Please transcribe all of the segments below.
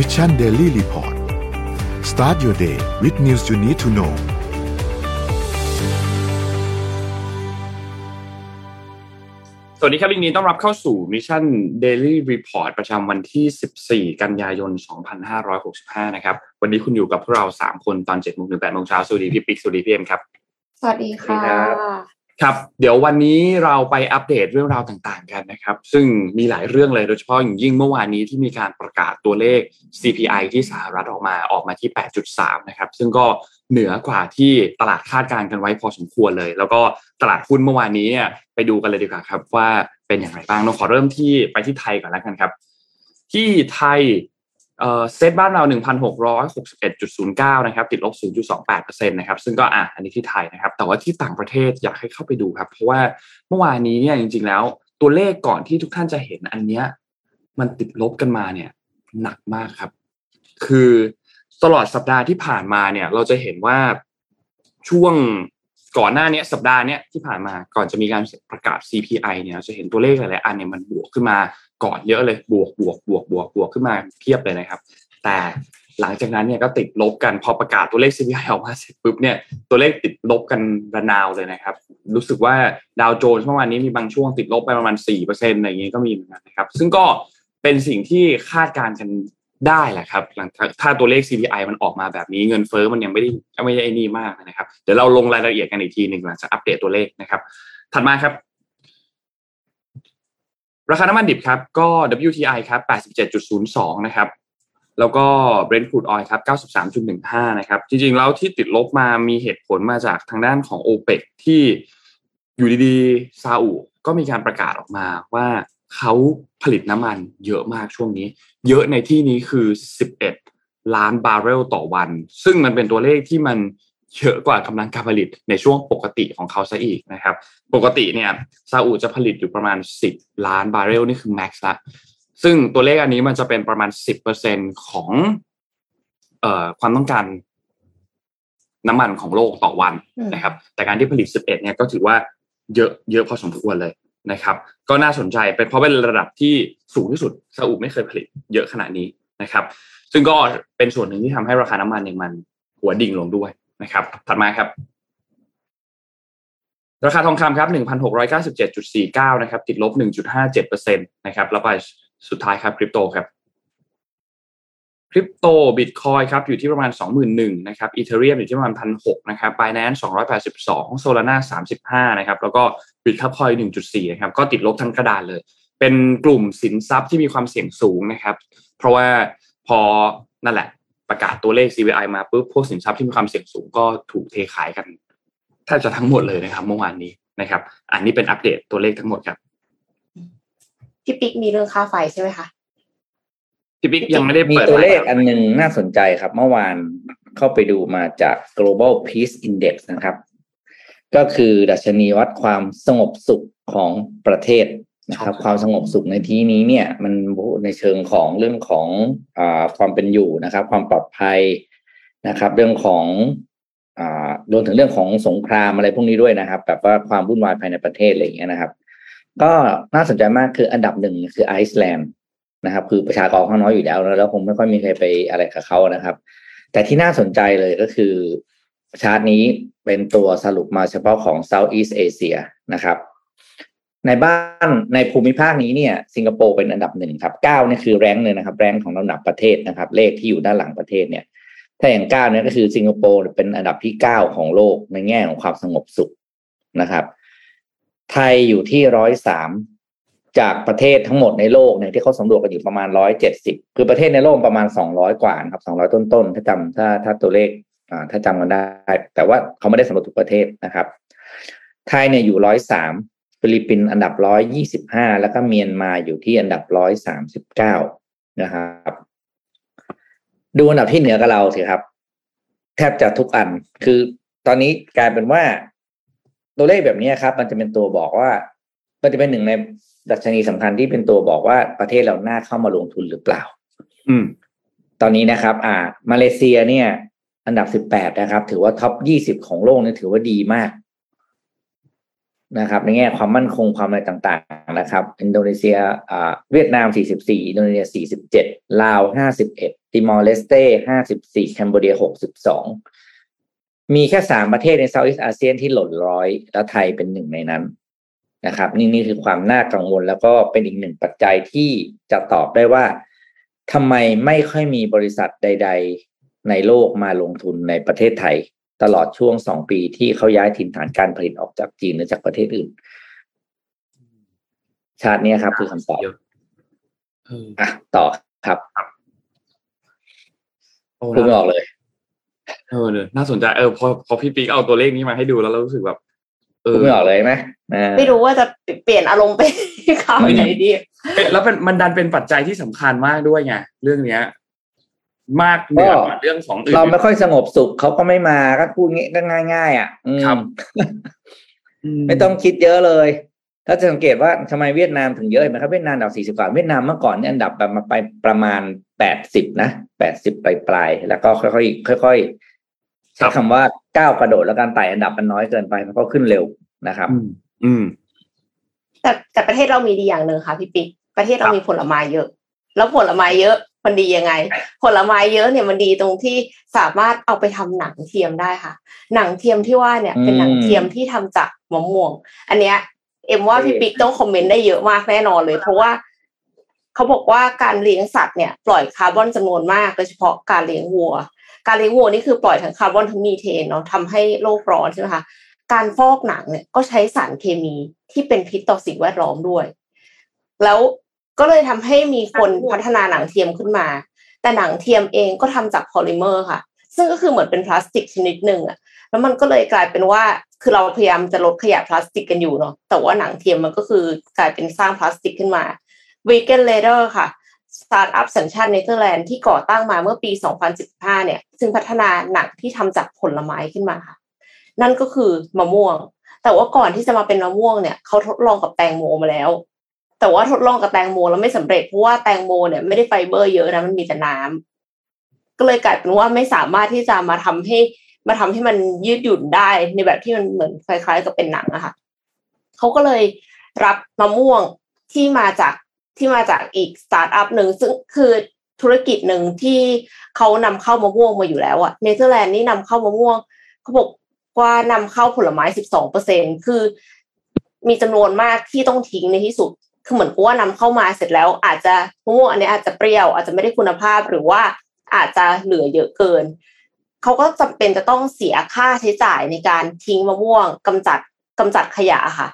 Mission Daily Report start your day with news you need to know สวัสดีครับยินดีต้อนรับเข้าสู่ Mission Daily Report ประจำวันที่ 14 กันยายน 2565 นะครับ วันนี้คุณอยู่กับพวกเรา 3 คนตอน7โมงถึง8โมงเช้า สวัสดีพี่ปิ๊ก สวัสดีพี่เอ็มครับ สวัสดีค่ะ ครับ เดี๋ยววันนี้เราไปอัปเดตเรื่องราวต่างๆกันนะครับ ซึ่งมีหลายเรื่องเลยโดยเฉพาะอย่างยิ่งเมื่อวานนี้ที่มีการประกาศตัวเลข CPI ที่สหรัฐออกมาออกมาที่ 8.3 นะครับ ซึ่งก็เหนือกว่าที่ตลาดคาดการณ์กันไว้พอสมควรเลย แล้วก็ตลาดหุ้นเมื่อวานนี้เนี่ยไปดูกันเลยดีกว่าครับว่าเป็นอย่างไรบ้างเราขอเริ่มที่ไปที่ไทยก่อนแล้วกันครับ ที่ไทย เซตบ้านเรา 1,661.09 นะครับ ติดลบ 0.28%นะครับ ซึ่งก็อะอันนี้ที่ไทยนะครับ แต่ว่าที่ต่างประเทศอยากให้เข้าไปดูครับ เพราะว่าเมื่อวานนี้เนี่ยจริง ๆ แล้วตัวเลขก่อนที่ทุกท่านจะเห็นอันเนี้ยมันติดลบกันมาเนี่ยหนักมากครับ คือตลอดสัปดาห์ที่ผ่านมาเนี่ยเราจะเห็นว่าช่วงก่อนหน้านี้สัปดาห์เนี้ยที่ผ่านมาก่อนจะมีการประกาศ CPI เนี่ยจะเห็นตัวเลขหลายๆอันเนี่ยมันบวกขึ้นมา ก่อนเยอะเลยบวกบวกบวกบวกบวกขึ้นมาเพียบเลยนะครับ แต่หลังจากนั้นเนี่ยก็ติดลบกันพอประกาศตัวเลข CPI ออกมาเสร็จปุ๊บเนี่ยตัวเลขติดลบกันระนาวเลยนะครับ รู้สึกว่าดาวโจนส์เมื่อวานนี้มีบางช่วงติดลบไปประมาณ4%อะไรอย่างเงี้ยก็มีเหมือนกันนะครับ ซึ่งก็เป็นสิ่งที่คาดการณ์กันได้แหละครับหลังถ้าตัวเลข CPI มันออกมาแบบนี้เงินเฟ้อมันยังไม่ได้ไม่ได้ไอ้นี่มากนะครับ เดี๋ยวเราลงรายละเอียดกันอีกทีหนึ่งหลังจากอัปเดตตัวเลขนะครับ ถัดมาครับ ราคาน้ำมันดิบครับก็ WTI ครับ 87.02 นะครับ แล้วก็ Brent crude oil ครับ 93.15 นะครับ จริงๆ แล้วที่ติดลบมามีเหตุผลมาจากทางด้านของ o p e ปที่อยู่ดีๆซาอุก็มีการประกาศออกมาว่าเขาผลิตน้ำมันเยอะมากช่วงนี้ เยอะในที่นี้คือ 11 ล้านบาร์เรลต่อวัน ซึ่งมันเป็นตัวเลขที่มัน เยอะกว่ากำลังการผลิตในช่วงปกติของเขาซะอีกนะครับ ปกติเนี่ยซาอุจะผลิตอยู่ประมาณ 10 ล้านบาร์เรลนี่คือแม็กซ์ละซึ่งตัวเลขอันนี้มันจะเป็นประมาณ 10%ของเอ่อความต้องการน้ำมันของโลกต่อวันนะครับ แต่การที่ผลิต 11 เนี่ยก็ถือว่าเยอะเยอะพอสมควรเลยนะครับ ก็น่าสนใจเป็นเพราะเป็นระดับที่สูงที่สุดซาอุไม่เคยผลิตเยอะขนาดนี้นะครับ ซึ่งก็เป็นส่วนหนึ่งที่ทำให้ราคาน้ำมันเนี่ยมันหัวดิ่งลงด้วย นะครับ ถัดมาครับ ราคาทองคำครับ1,697.49นหกร้อยเก้าสิบเจ็ดจุดสี่เก้านะครับ ติดลบ1.57%นตนะครับ แล้วไปสุดท้ายครับคริปโตครับคริปโตบิตคอยครับอยู่ที่ประมาณ 21,000นะครับอีเทเรียมอยู่ที่ประมาณ1,600นะครับบ i น a n c e 282โซลาร่า35นะครับแล้วก็บิตคับคอย1.4นะครับก็ติดลบทั้งกระดานเลย เป็นกลุ่มสินทรัพย์ที่มีความเสี่ยงสูงนะครับ เพราะว่าพอนั่นแหละ ประกาศตัวเลข CPI มาปุ๊บพวกสินทรัพย์ที่มีความเสี่ยงสูงก็ถูกเทขายกันแทบจะทั้งหมดเลยนะครับ เมื่อวานนี้นะครับ อันนี้เป็นอัปเดตตัวเลขทั้งหมดครับพี่ปิ๊กมีเรื่องค่าไฟใช่ไหมคะพี่ปิ๊กยังไม่ได้มีเปิดตัวเลขไมค์อันหนึ่งน่าสนใจครับ เมื่อวานเข้าไปดูมาจาก global peace index นะครับ ก็คือดัชนีวัดความสงบสุขของประเทศ นะครับ ความสงบสุขในที่นี้เนี่ย มันในเชิงของเรื่องของอาความเป็นอยู่นะครับ ความปลอดภัยนะครับ เรื่องของอ่ารวมถึงเรื่องของสงครามอะไรพวกนี้ด้วยนะครับแบบว่าความวุ่นวายภายในประเทศอะไรอย่างเงี้ยนะครับ ก็น่าสนใจมากคืออันดับหนึ่งคือไอซ์แลนด์นะครับ คือประชากรเขาน้อยอยู่แล้วแล้ว แล้วคงไม่ค่อยมีใครไปอะไรกับเขานะครับ แต่ที่น่าสนใจเลยก็คือชาร์ตนี้เป็นตัวสรุปมาเฉพาะของ Southeast Asia นะครับ ในบ้านในภูมิภาคนี้เนี่ย สิงคโปร์เป็นอันดับหนึ่งครับเก้านี่คือแรงเลยนะครับ แรงของลำดับประเทศนะครับ เลขที่อยู่ด้านหลังประเทศเนี่ย ถ้าอย่างเก้าเนี่ยก็คือสิงคโปร์เป็นอันดับที่เก้าของโลกในแง่ของความสงบสุขนะครับ ไทยอยู่ที่ร้อยสามจากประเทศทั้งหมดในโลกเนี่ยที่เขาสำรวจกันอยู่ประมาณร้อยเจ็ดสิบคือประเทศในโลกประมาณสองร้อยกว่านะครับสองร้อยต้นๆถ้าจำถ้าถ้าตัวเลขอ่าถ้าจำกันได้ แต่ว่าเขาไม่ได้สำรวจทุกประเทศนะครับ ไทยเนี่ยอยู่ร้อยสาม ฟิลิปปินส์อันดับร้อยยี่สิบห้าแล้วก็เมียนมาอยู่ที่อันดับร้อยสามสิบเก้านะครับ ดูอันดับที่เหนือกับเราสิครับ แทบจะทุกอันคือตอนนี้กลายเป็นว่า ตัวเลขแบบนี้ครับ มันจะเป็นตัวบอกว่า มันจะเป็นหนึ่งในดัชนีสำคัญที่เป็นตัวบอกว่าประเทศเราน่าเข้ามาลงทุนหรือเปล่า อืม ตอนนี้นะครับ อ่า มาเลเซียเนี่ย อันดับสิบแปดนะครับ ถือว่าท็อปยี่สิบของโลกเนี่ยถือว่าดีมาก นะครับในแง่ความมั่นคงความอะไรต่างๆนะครับ อินโดนีเซียอ่าเวียดนามสี่สิบสี่อินโดนีเซียสี่สิบเจ็ดลาวห้าสิบเอ็ดติมอร์เลสเต้ห้าสิบสี่ Cambodia หกสิบสองมีแค่สามประเทศใน Southeast Asian ที่หล่นร้อย แล้วไทยเป็นหนึ่งในนั้นนะครับ นี่นี่คือความน่ากังวลแล้วก็เป็นอีกหนึ่งปัจจัยที่จะตอบได้ว่าทำไมไม่ค่อยมีบริษัทใด ๆ ในโลกมาลงทุนในประเทศไทย ตลอดช่วงสองปีที่เขาย้ายถิ่นฐานการผลิตออกจากจีนหรือจากประเทศอื่น ชาตินี้ครับ คือคำตอบเยอะเอออะต่อครับโอ้พูดไม่ออกเลย เออเนี่ยน่าสนใจเออพอพอพี่ปิ๊กเอาตัวเลขนี้มาให้ดูแล้วเรารู้สึกแบบเอพูอดไม่ออกเลยไหมอ่าไม่รู้ว่าจะเปลี่ยนอารมณ์ไปข่าวไหนดีเป็นแล้วเป็นมันดันเป็นปัจจัยที่สำคัญมากด้วยไงเรื่องเนี้ย มากเหนือกว่าเรื่องของอื่นเราไม่ค่อยสงบสุขเขาก็ไม่มาก็พูดงี้ก็ง่าย ๆ อะอืมครับไม่ต้องคิดเยอะเลยถ้าจะสังเกตว่าทำไมเวียดนามถึงเยอะเห็นไหมครับเวียดนามอันดับสี่สิบกว่าเวียดนามเมื่อก่อนเนี่ยอันดับแบบมาไปประมาณแปดสิบนะแปดสิบปลายปลายๆแล้วก็ค่อยๆค่อยๆใช้คำว่าก้าวกระโดดแล้วการไต่อันดับมันน้อยเกินไปมันก็ขึ้นเร็วนะครับ อืมอืมแต่แต่ประเทศเรามีดีอย่างหนึ่งค่ะพี่ปิ๊กประเทศเรามีผลไม้เยอะ แล้วผลไม้เยอะ มันดียังไง ผลไม้เยอะเนี่ยมันดีตรงที่สามารถเอาไปทำหนังเทียมได้ค่ะ หนังเทียมที่ว่าเนี่ยเป็นหนังเทียมที่ทำจากมะม่วง อันเนี้ยเอ็มว่าพี่ปิ๊กต้องคอมเมนต์ได้เยอะมากแน่นอนเลย เพราะว่าเขาบอกว่าการเลี้ยงสัตว์เนี่ยปล่อยคาร์บอนจำนวนมากโดยเฉพาะการเลี้ยงวัว การเลี้ยงวัวนี่คือปล่อยทั้งคาร์บอนทั้งมีเทนเนาะทำให้โลกร้อนใช่ไหมคะการฟอกหนังเนี่ยก็ใช้สารเคมีที่เป็นพิษต่อสิ่งแวดล้อมด้วย แล้ว ก็เลยทำให้มีคนพัฒนาหนังเทียมขึ้นมา แต่หนังเทียมเองก็ทำจากพอลิเมอร์ค่ะ ซึ่งก็คือเหมือนเป็นพลาสติกชนิดหนึ่งอะแล้วมันก็เลยกลายเป็นว่าคือเราพยายามจะลดขยะพลาสติกกันอยู่เนาะแต่ว่าหนังเทียมมันก็คือกลายเป็นสร้างพลาสติกขึ้นมา Vegan Leather ค่ะสตาร์ทอัพสัญชาติเนเธอร์แลนด์ที่ก่อตั้งมาเมื่อปี 2015 เนี่ย ซึ่งพัฒนาหนังที่ทำจากผลไม้ขึ้นมาค่ะ นั่นก็คือมะม่วง แต่ว่าก่อนที่จะมาเป็นมะม่วงเนี่ยเขาทดลองกับแตงโมมาแล้ว แต่ว่าทดลองกับแตงโมแล้วไม่สำเร็จเพราะว่าแตงโมเนี่ยไม่ได้ไฟเบอร์เยอะนะมันมีแต่น้ำก็เลยกลายเป็นว่าไม่สามารถที่จะมาทำให้มาทำให้มันยืดหยุ่นได้ในแบบที่มันเหมือนคล้าย ๆ กับเป็นหนังอะค่ะเขาก็เลยรับมะม่วงที่มาจากที่มาจากอีกสตาร์ทอัพหนึ่งซึ่งคือธุรกิจหนึ่งที่เขานำเข้ามะม่วงมาอยู่แล้วอะเนเธอร์แลนด์นี่นำเข้ามะม่วงเขาบอกว่านำเข้าผลไม้สิบสองเปอร์เซ็นคือ มีจำนวนมากที่ต้องทิ้งในที่สุด คือเหมือนกับว่านำเข้ามาเสร็จแล้ว อาจจะมะม่วงอันนี้อาจจะเปรี้ยวอาจจะไม่ได้คุณภาพหรือว่าอาจจะเหลือเยอะเกินเขาก็จำเป็นจะต้องเสียค่าใช้จ่ายในการทิ้งมะม่วงกำจัดกำจัดขยะค่ะ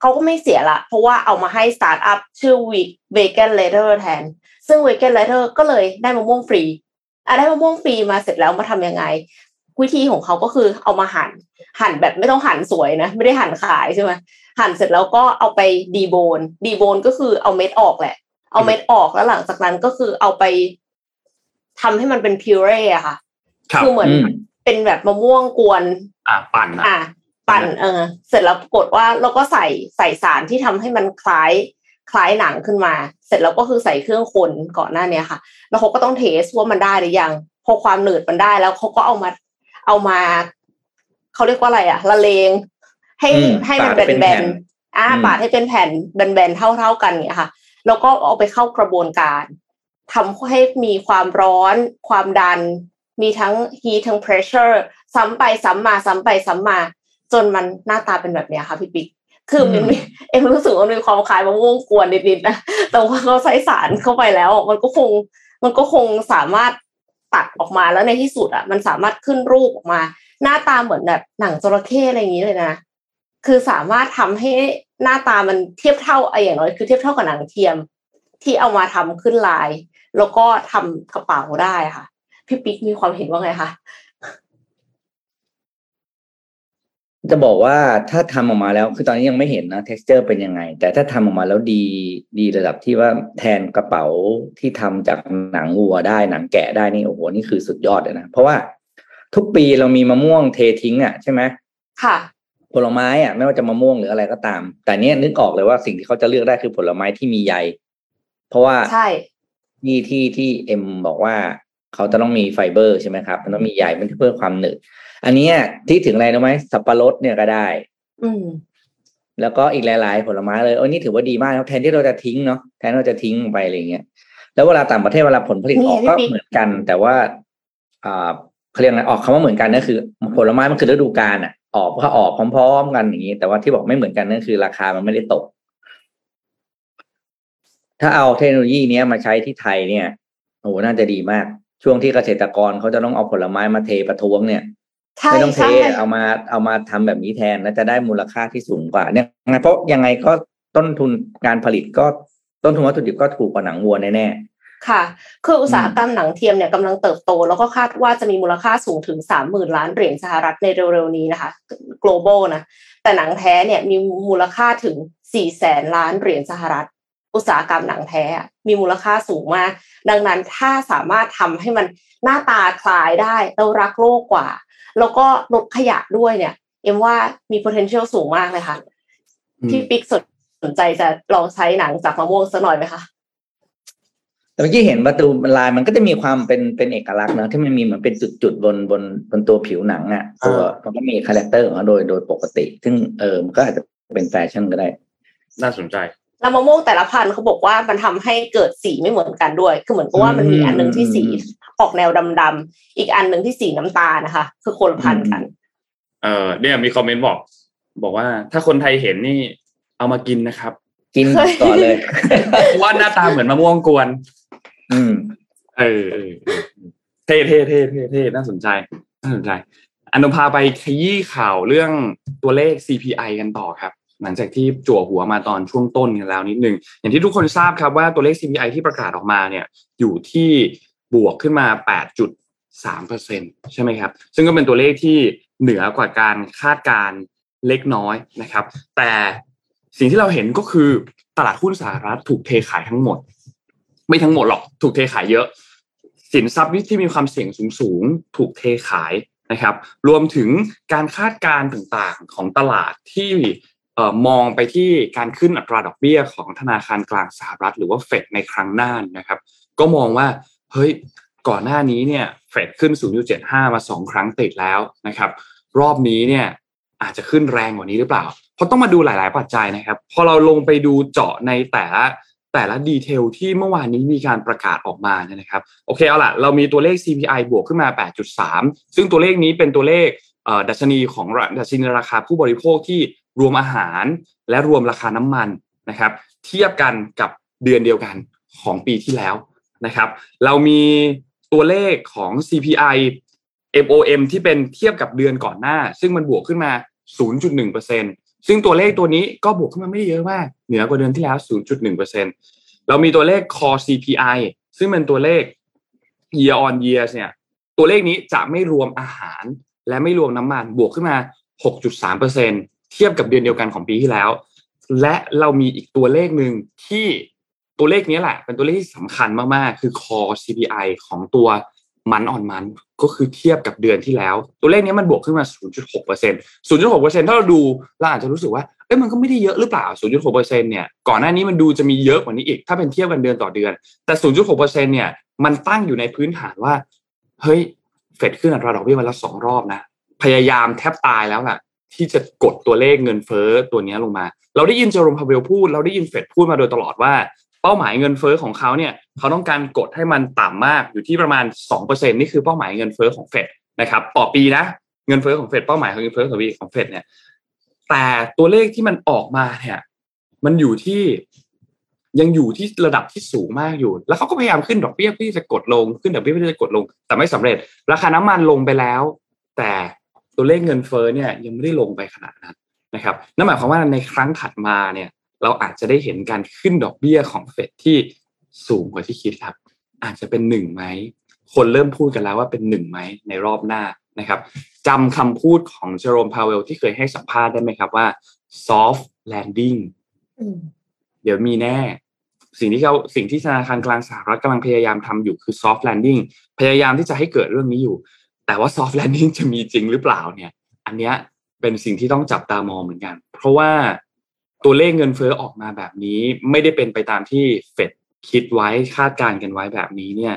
เขาก็ไม่เสียละ เพราะว่าเอามาให้สตาร์ทอัพชื่อ Vegan Leather แทน ซึ่ง Vegan Leather ก็เลยได้มะม่วงฟรีอะได้มะม่วงฟรีมาเสร็จแล้วมาทำยังไง วิธีของเขาก็คือเอามาหั่นหั่นแบบไม่ต้องหั่นสวยนะ ไม่ได้หั่นขายใช่ไหมหั่นเสร็จแล้วก็เอาไป debone debone ก็คือเอาเม็ดออกแหละ เอาเม็ดออกแล้วหลังจากนั้นก็คือเอาไปทำให้มันเป็น puree อะค่ะครับคือเหมือนอืมเป็นแบบมะม่วงกวน อ่าปั่นอะอะปั่นเออ เสร็จแล้วปรากฏว่าเราก็ใส่ใส่สารที่ทำให้มันคล้ายคล้ายหนังขึ้นมา เสร็จแล้วก็คือใส่เครื่องคนก่อนหน้าเนี้ยค่ะ แล้วเขาก็ต้องเทสว่ามันได้หรือยัง พอความหนืดมันได้แล้วเขาก็เอามา เอามาเขาเรียกว่าอะไรอะละเลง ให้อืมให้มันปาดเป็นแบแผ่นนๆอ่าอืมปาดให้เป็นแผ่นแบนๆเท่า ๆกันเนี่ยค่ะ แล้วก็เอาไปเข้ากระบวนการทำให้มีความร้อน ความดัน มีทั้ง heat ทั้ง pressure ซ้ำไปซ้ำมาซ้ำไปซ้ำมา จนมันหน้าตาเป็นแบบเนี้ยค่ะพี่ปิ๊กคือมันมีเอ็มรู้สึกว่ามันมีความคล้ายมะม่วงกวนนิดๆนะแต่ว่าเขาใส่สารเข้าไปแล้ว มันก็คงมันก็คงสามารถ ตัดออกมาแล้วในที่สุดอะมันสามารถขึ้นรูปออกมา หน้าตาเหมือนแบบหนังจระเข้อะไรอย่างนี้เลยนะคือสามารถทำให้หน้าตามันเทียบเท่าไอ้อย่างน้อยคือเทียบเท่ากับหนังเทียม ที่เอามาทำขึ้นลาย แล้วก็ทำกระเป๋าได้ค่ะพี่ปิ๊กมีความเห็นว่าไงคะ จะบอกว่าถ้าทำออกมาแล้วคือตอนนี้ยังไม่เห็นนะ texture เป็นยังไง แต่ถ้าทำออกมาแล้วดีดีระดับที่ว่าแทนกระเป๋าที่ทำจากหนังวัวได้หนังแกะได้นี่โอ้โหนี่คือสุดยอดเลยนะ เพราะว่าทุกปีเรามีมะม่วงเททิ้งอะใช่ไหมค่ะ ผลไม้อะไม่ว่าจะมะม่วงหรืออะไรก็ตาม แต่เนี้ยนึกออกเลยว่าสิ่งที่เขาจะเลือกได้คือผลไม้ที่มีใย เพราะว่าใช่ที่ที่ที่เอ็มบอกว่า เขาจะต้องมีไฟเบอร์ใช่ไหมครับ มันต้องมีใยมันเพื่อความหนึบอันเนี้ยที่ถึงอะไรรู้ไหมสับปะรดเนี่ยก็ได้ อืมแล้วก็อีกหลาย ๆ ผลไม้เลยโอ้ยนี่ถือว่าดีมากนะแทนที่เราจะทิ้งเนาะแทนที่เราจะทิ้งไปอะไรเงี้ยแล้วเวลาต่างประเทศเวลาผลผลิตออกก็เหมือนกัน แต่ว่าอ่าเขาเรียกอะไรออกคำว่าเหมือนกันนั่นคือ ผลไม้มันคือฤดูกาลอะ ออกก็ออกพร้อม ๆ กันอย่างนี้ แต่ว่าที่บอกไม่เหมือนกันนั่นคือ ราคามันไม่ได้ตก ถ้าเอาเทคโนโลยีนี้มาใช้ที่ไทยเนี่ยโอ้น่าจะดีมาก ช่วงที่เกษตรกรเขาจะต้องเอาผลไม้มาเทประท้วงเนี่ยไม่ต้องเทเอามาเอามาทำแบบนี้แทนแล้วจะได้มูลค่าที่สูงกว่าเนี่ยเพราะยังไงก็ต้นทุนการผลิตก็ต้นทุนวัตถุดิบก็ถูกกว่าหนังวัวแน่ๆค่ะ คืออุตสาหกรรมหนังเทียมเนี่ยกำลังเติบโต แล้วก็คาดว่าจะมีมูลค่าสูงถึงสามหมื่นล้านเหรียญสหรัฐในเร็วๆนี้นะคะ global นะแต่หนังแท้เนี่ยมีมูลค่าถึงสี่แสนล้านเหรียญสหรัฐ อุตสาหกรรมหนังแท้มีมูลค่าสูงมาก ดังนั้นถ้าสามารถทำให้มันหน้าตาคล้ายได้แล้วรักโลกกว่า แล้วก็ลดขยะด้วยเนี่ย เอ็มว่ามี potential สูงมากเลยค่ะ ที่ปิ๊กสดสนใจจะลองใช้หนังจากมะม่วงสักหน่อยไหมคะแต่เมื่อกี้เห็นประตูลายมันก็จะมีความเป็นเป็นเอกลักษณ์นะที่มันมีเหมือนเป็นจุดๆบนบนบนตัวผิวหนังอะตัวมันก็มี character ของมันโดยโดยปกติ ซึ่งเออมันก็อาจจะเป็นแฟชั่นก็ได้ น่าสนใจ แล้วมะม่วงแต่ละพันธุ์เขาบอกว่ามันทำให้เกิดสีไม่เหมือนกันด้วย คือเหมือนกับว่ามันมีอันหนึ่งที่สีออกแนวดำๆอีกอันหนึ่งที่สีน้ำตาลนะคะ คือคนละพันธุ์กัน เออเนี่ยมีคอมเมนต์บอก บอกว่าถ้าคนไทยเห็นนี่เอามากินนะครับ กินต่อเลยว่าหน้าตาเหมือนมะม่วงกวน อืม เออเท่เท่เท่เท่เท่น่าสนใจน่าสนใจอนุพาไปขยี้ข่าวเรื่องตัวเลข CPI กันต่อครับ หลังจากที่จั่วหัวมาตอนช่วงต้นกันแล้วนิดนึง อย่างที่ทุกคนทราบครับว่าตัวเลข CPI ที่ประกาศออกมาเนี่ยอยู่ที่บวกขึ้นมา 8.3%ใช่ไหมครับ ซึ่งก็เป็นตัวเลขที่เหนือกว่าการคาดการเล็กน้อยนะครับ แต่สิ่งที่เราเห็นก็คือตลาดหุ้นสหรัฐถูกเทขายทั้งหมด ไม่ทั้งหมดหรอกถูกเทขายเยอะ สินทรัพย์ที่มีความเสี่ยงสูงๆถูกเทขายนะครับ รวมถึงการคาดการณ์ต่างๆของตลาดที่ มองไปที่การขึ้นอัตราดอกเบี้ยของธนาคารกลางสหรัฐ หรือว่าเฟดในครั้งหน้านะครับ ก็มองว่าเฮ้ยก่อนหน้านี้เนี่ยเฟดขึ้น 0.75 มาสองครั้งติดแล้วนะครับ รอบนี้เนี่ยอาจจะขึ้นแรงกว่านี้หรือเปล่า เพราะต้องมาดูหลาย ๆ ปัจจัยนะครับ พอเราลงไปดูเจาะในแต่ละแต่ละดีเทลที่เมื่อวานนี้มีการประกาศออกมาเนี่ยนะครับ โอเคเอาล่ะ เรามีตัวเลข CPI บวกขึ้นมา 8.3 ซึ่งตัวเลขนี้เป็นตัวเลขดัชนีของดัชนีราคาผู้บริโภคที่ รวมอาหารและรวมราคาน้ำมันนะครับ เทียบกันกับเดือนเดียวกันของปีที่แล้วนะครับ เรามีตัวเลขของ CPI MOM ที่เป็นเทียบกับเดือนก่อนหน้า ซึ่งมันบวกขึ้นมา 0.1%ซึ่งตัวเลขตัวนี้ก็บวกขึ้นมาไม่เยอะมาก เหนือกว่าเดือนที่แล้ว 0.1%เรามีตัวเลข Core CPI ซึ่งเป็นตัวเลข year on year เนี่ยตัวเลขนี้จะไม่รวมอาหารและไม่รวมน้ำมันบวกขึ้นมา 6.3% เทียบกับเดือนเดียวกันของปีที่แล้ว และเรามีอีกตัวเลขหนึ่งที่ตัวเลขนี้แหละ เป็นตัวเลขที่สำคัญมากๆ คือ core CPI ของตัวมันออนมันก็คือเทียบกับเดือนที่แล้ว ตัวเลขนี้มันบวกขึ้นมา 0.6% 0.6%ถ้าเราดูเราอาจจะรู้สึกว่าเอ้ยมันก็ไม่ได้เยอะหรือเปล่า 0.6%เนี่ยก่อนหน้านี้มันดูจะมีเยอะกว่านี้อีก ถ้าเป็นเทียบกันเดือนต่อเดือน แต่ 0.6%เนี่ยมันตั้งอยู่ในพื้นฐานว่า เฮ้ยเฟดขึ้นอัตราดอกเบี้ยมาแล้วสองรอบนะ พยายามแทบตายแล้วล่ะ ที่จะกดตัวเลขเงินเฟ้อตัวนี้ลงมา เราได้ยินเจอร์มพาเวลพูด เราได้ยินเฟดพูดมาโดยตลอดว่า เป้าหมายเงินเฟอ้อของเขาเนี่ยเขาต้องการกดให้มันต่ำมากอยู่ที่ประมาณ 2%นี่คือเป้าหมายเงินเฟอ้อของเฟดนะครับต่อปีนะเงินเฟอ้อของเฟดเป้าหมายของเงินเฟอ้อของปีของเฟดเนี่ยแต่ตัวเลขที่มันออกมาเนี่ยมันอยู่ที่ยังอยู่ที่ระดับที่สูงมากอยู่ แล้วเขาก็พยายามขึ้นดอกเบี้ยเพื่อจะกดลงขึ้นดอกเบี้ยเพื่อจะกดลง แต่ไม่สำเร็จ ราคาน้ำมันลงไปแล้ว แต่ ตัวเลขเงินเฟ้อเนี่ยยังไม่ได้ลงไปขนาดนั้นนะครับนั่นหมายความว่าในครั้งถัดมาเนี่ยเราอาจจะได้เห็นการขึ้นดอกเบี้ยของเฟดที่สูงกว่าที่คิดครับ อาจจะเป็นหนึ่งไหมคนเริ่มพูดกันแล้วว่าเป็นหนึ่งไหมในรอบหน้านะครับจำคำพูดของเจอโรมพาวเวลที่เคยให้สัมภาษณ์ได้ไหมครับว่า soft landing เดี๋ยวมีแน่ สิ่งที่เขาสิ่งที่ธนาคารกลางสหรัฐกำลังพยายามทำอยู่คือ soft landing พยายามที่จะให้เกิดเรื่องนี้อยู่ แต่ว่า soft landing จะมีจริงหรือเปล่าเนี่ย อันเนี้ยเป็นสิ่งที่ต้องจับตามองเหมือนกัน เพราะว่าตัวเลขเงินเฟ้อออกมาแบบนี้ ไม่ได้เป็นไปตามที่เฟดคิดไว้คาดการณ์กันไว้แบบนี้เนี่ย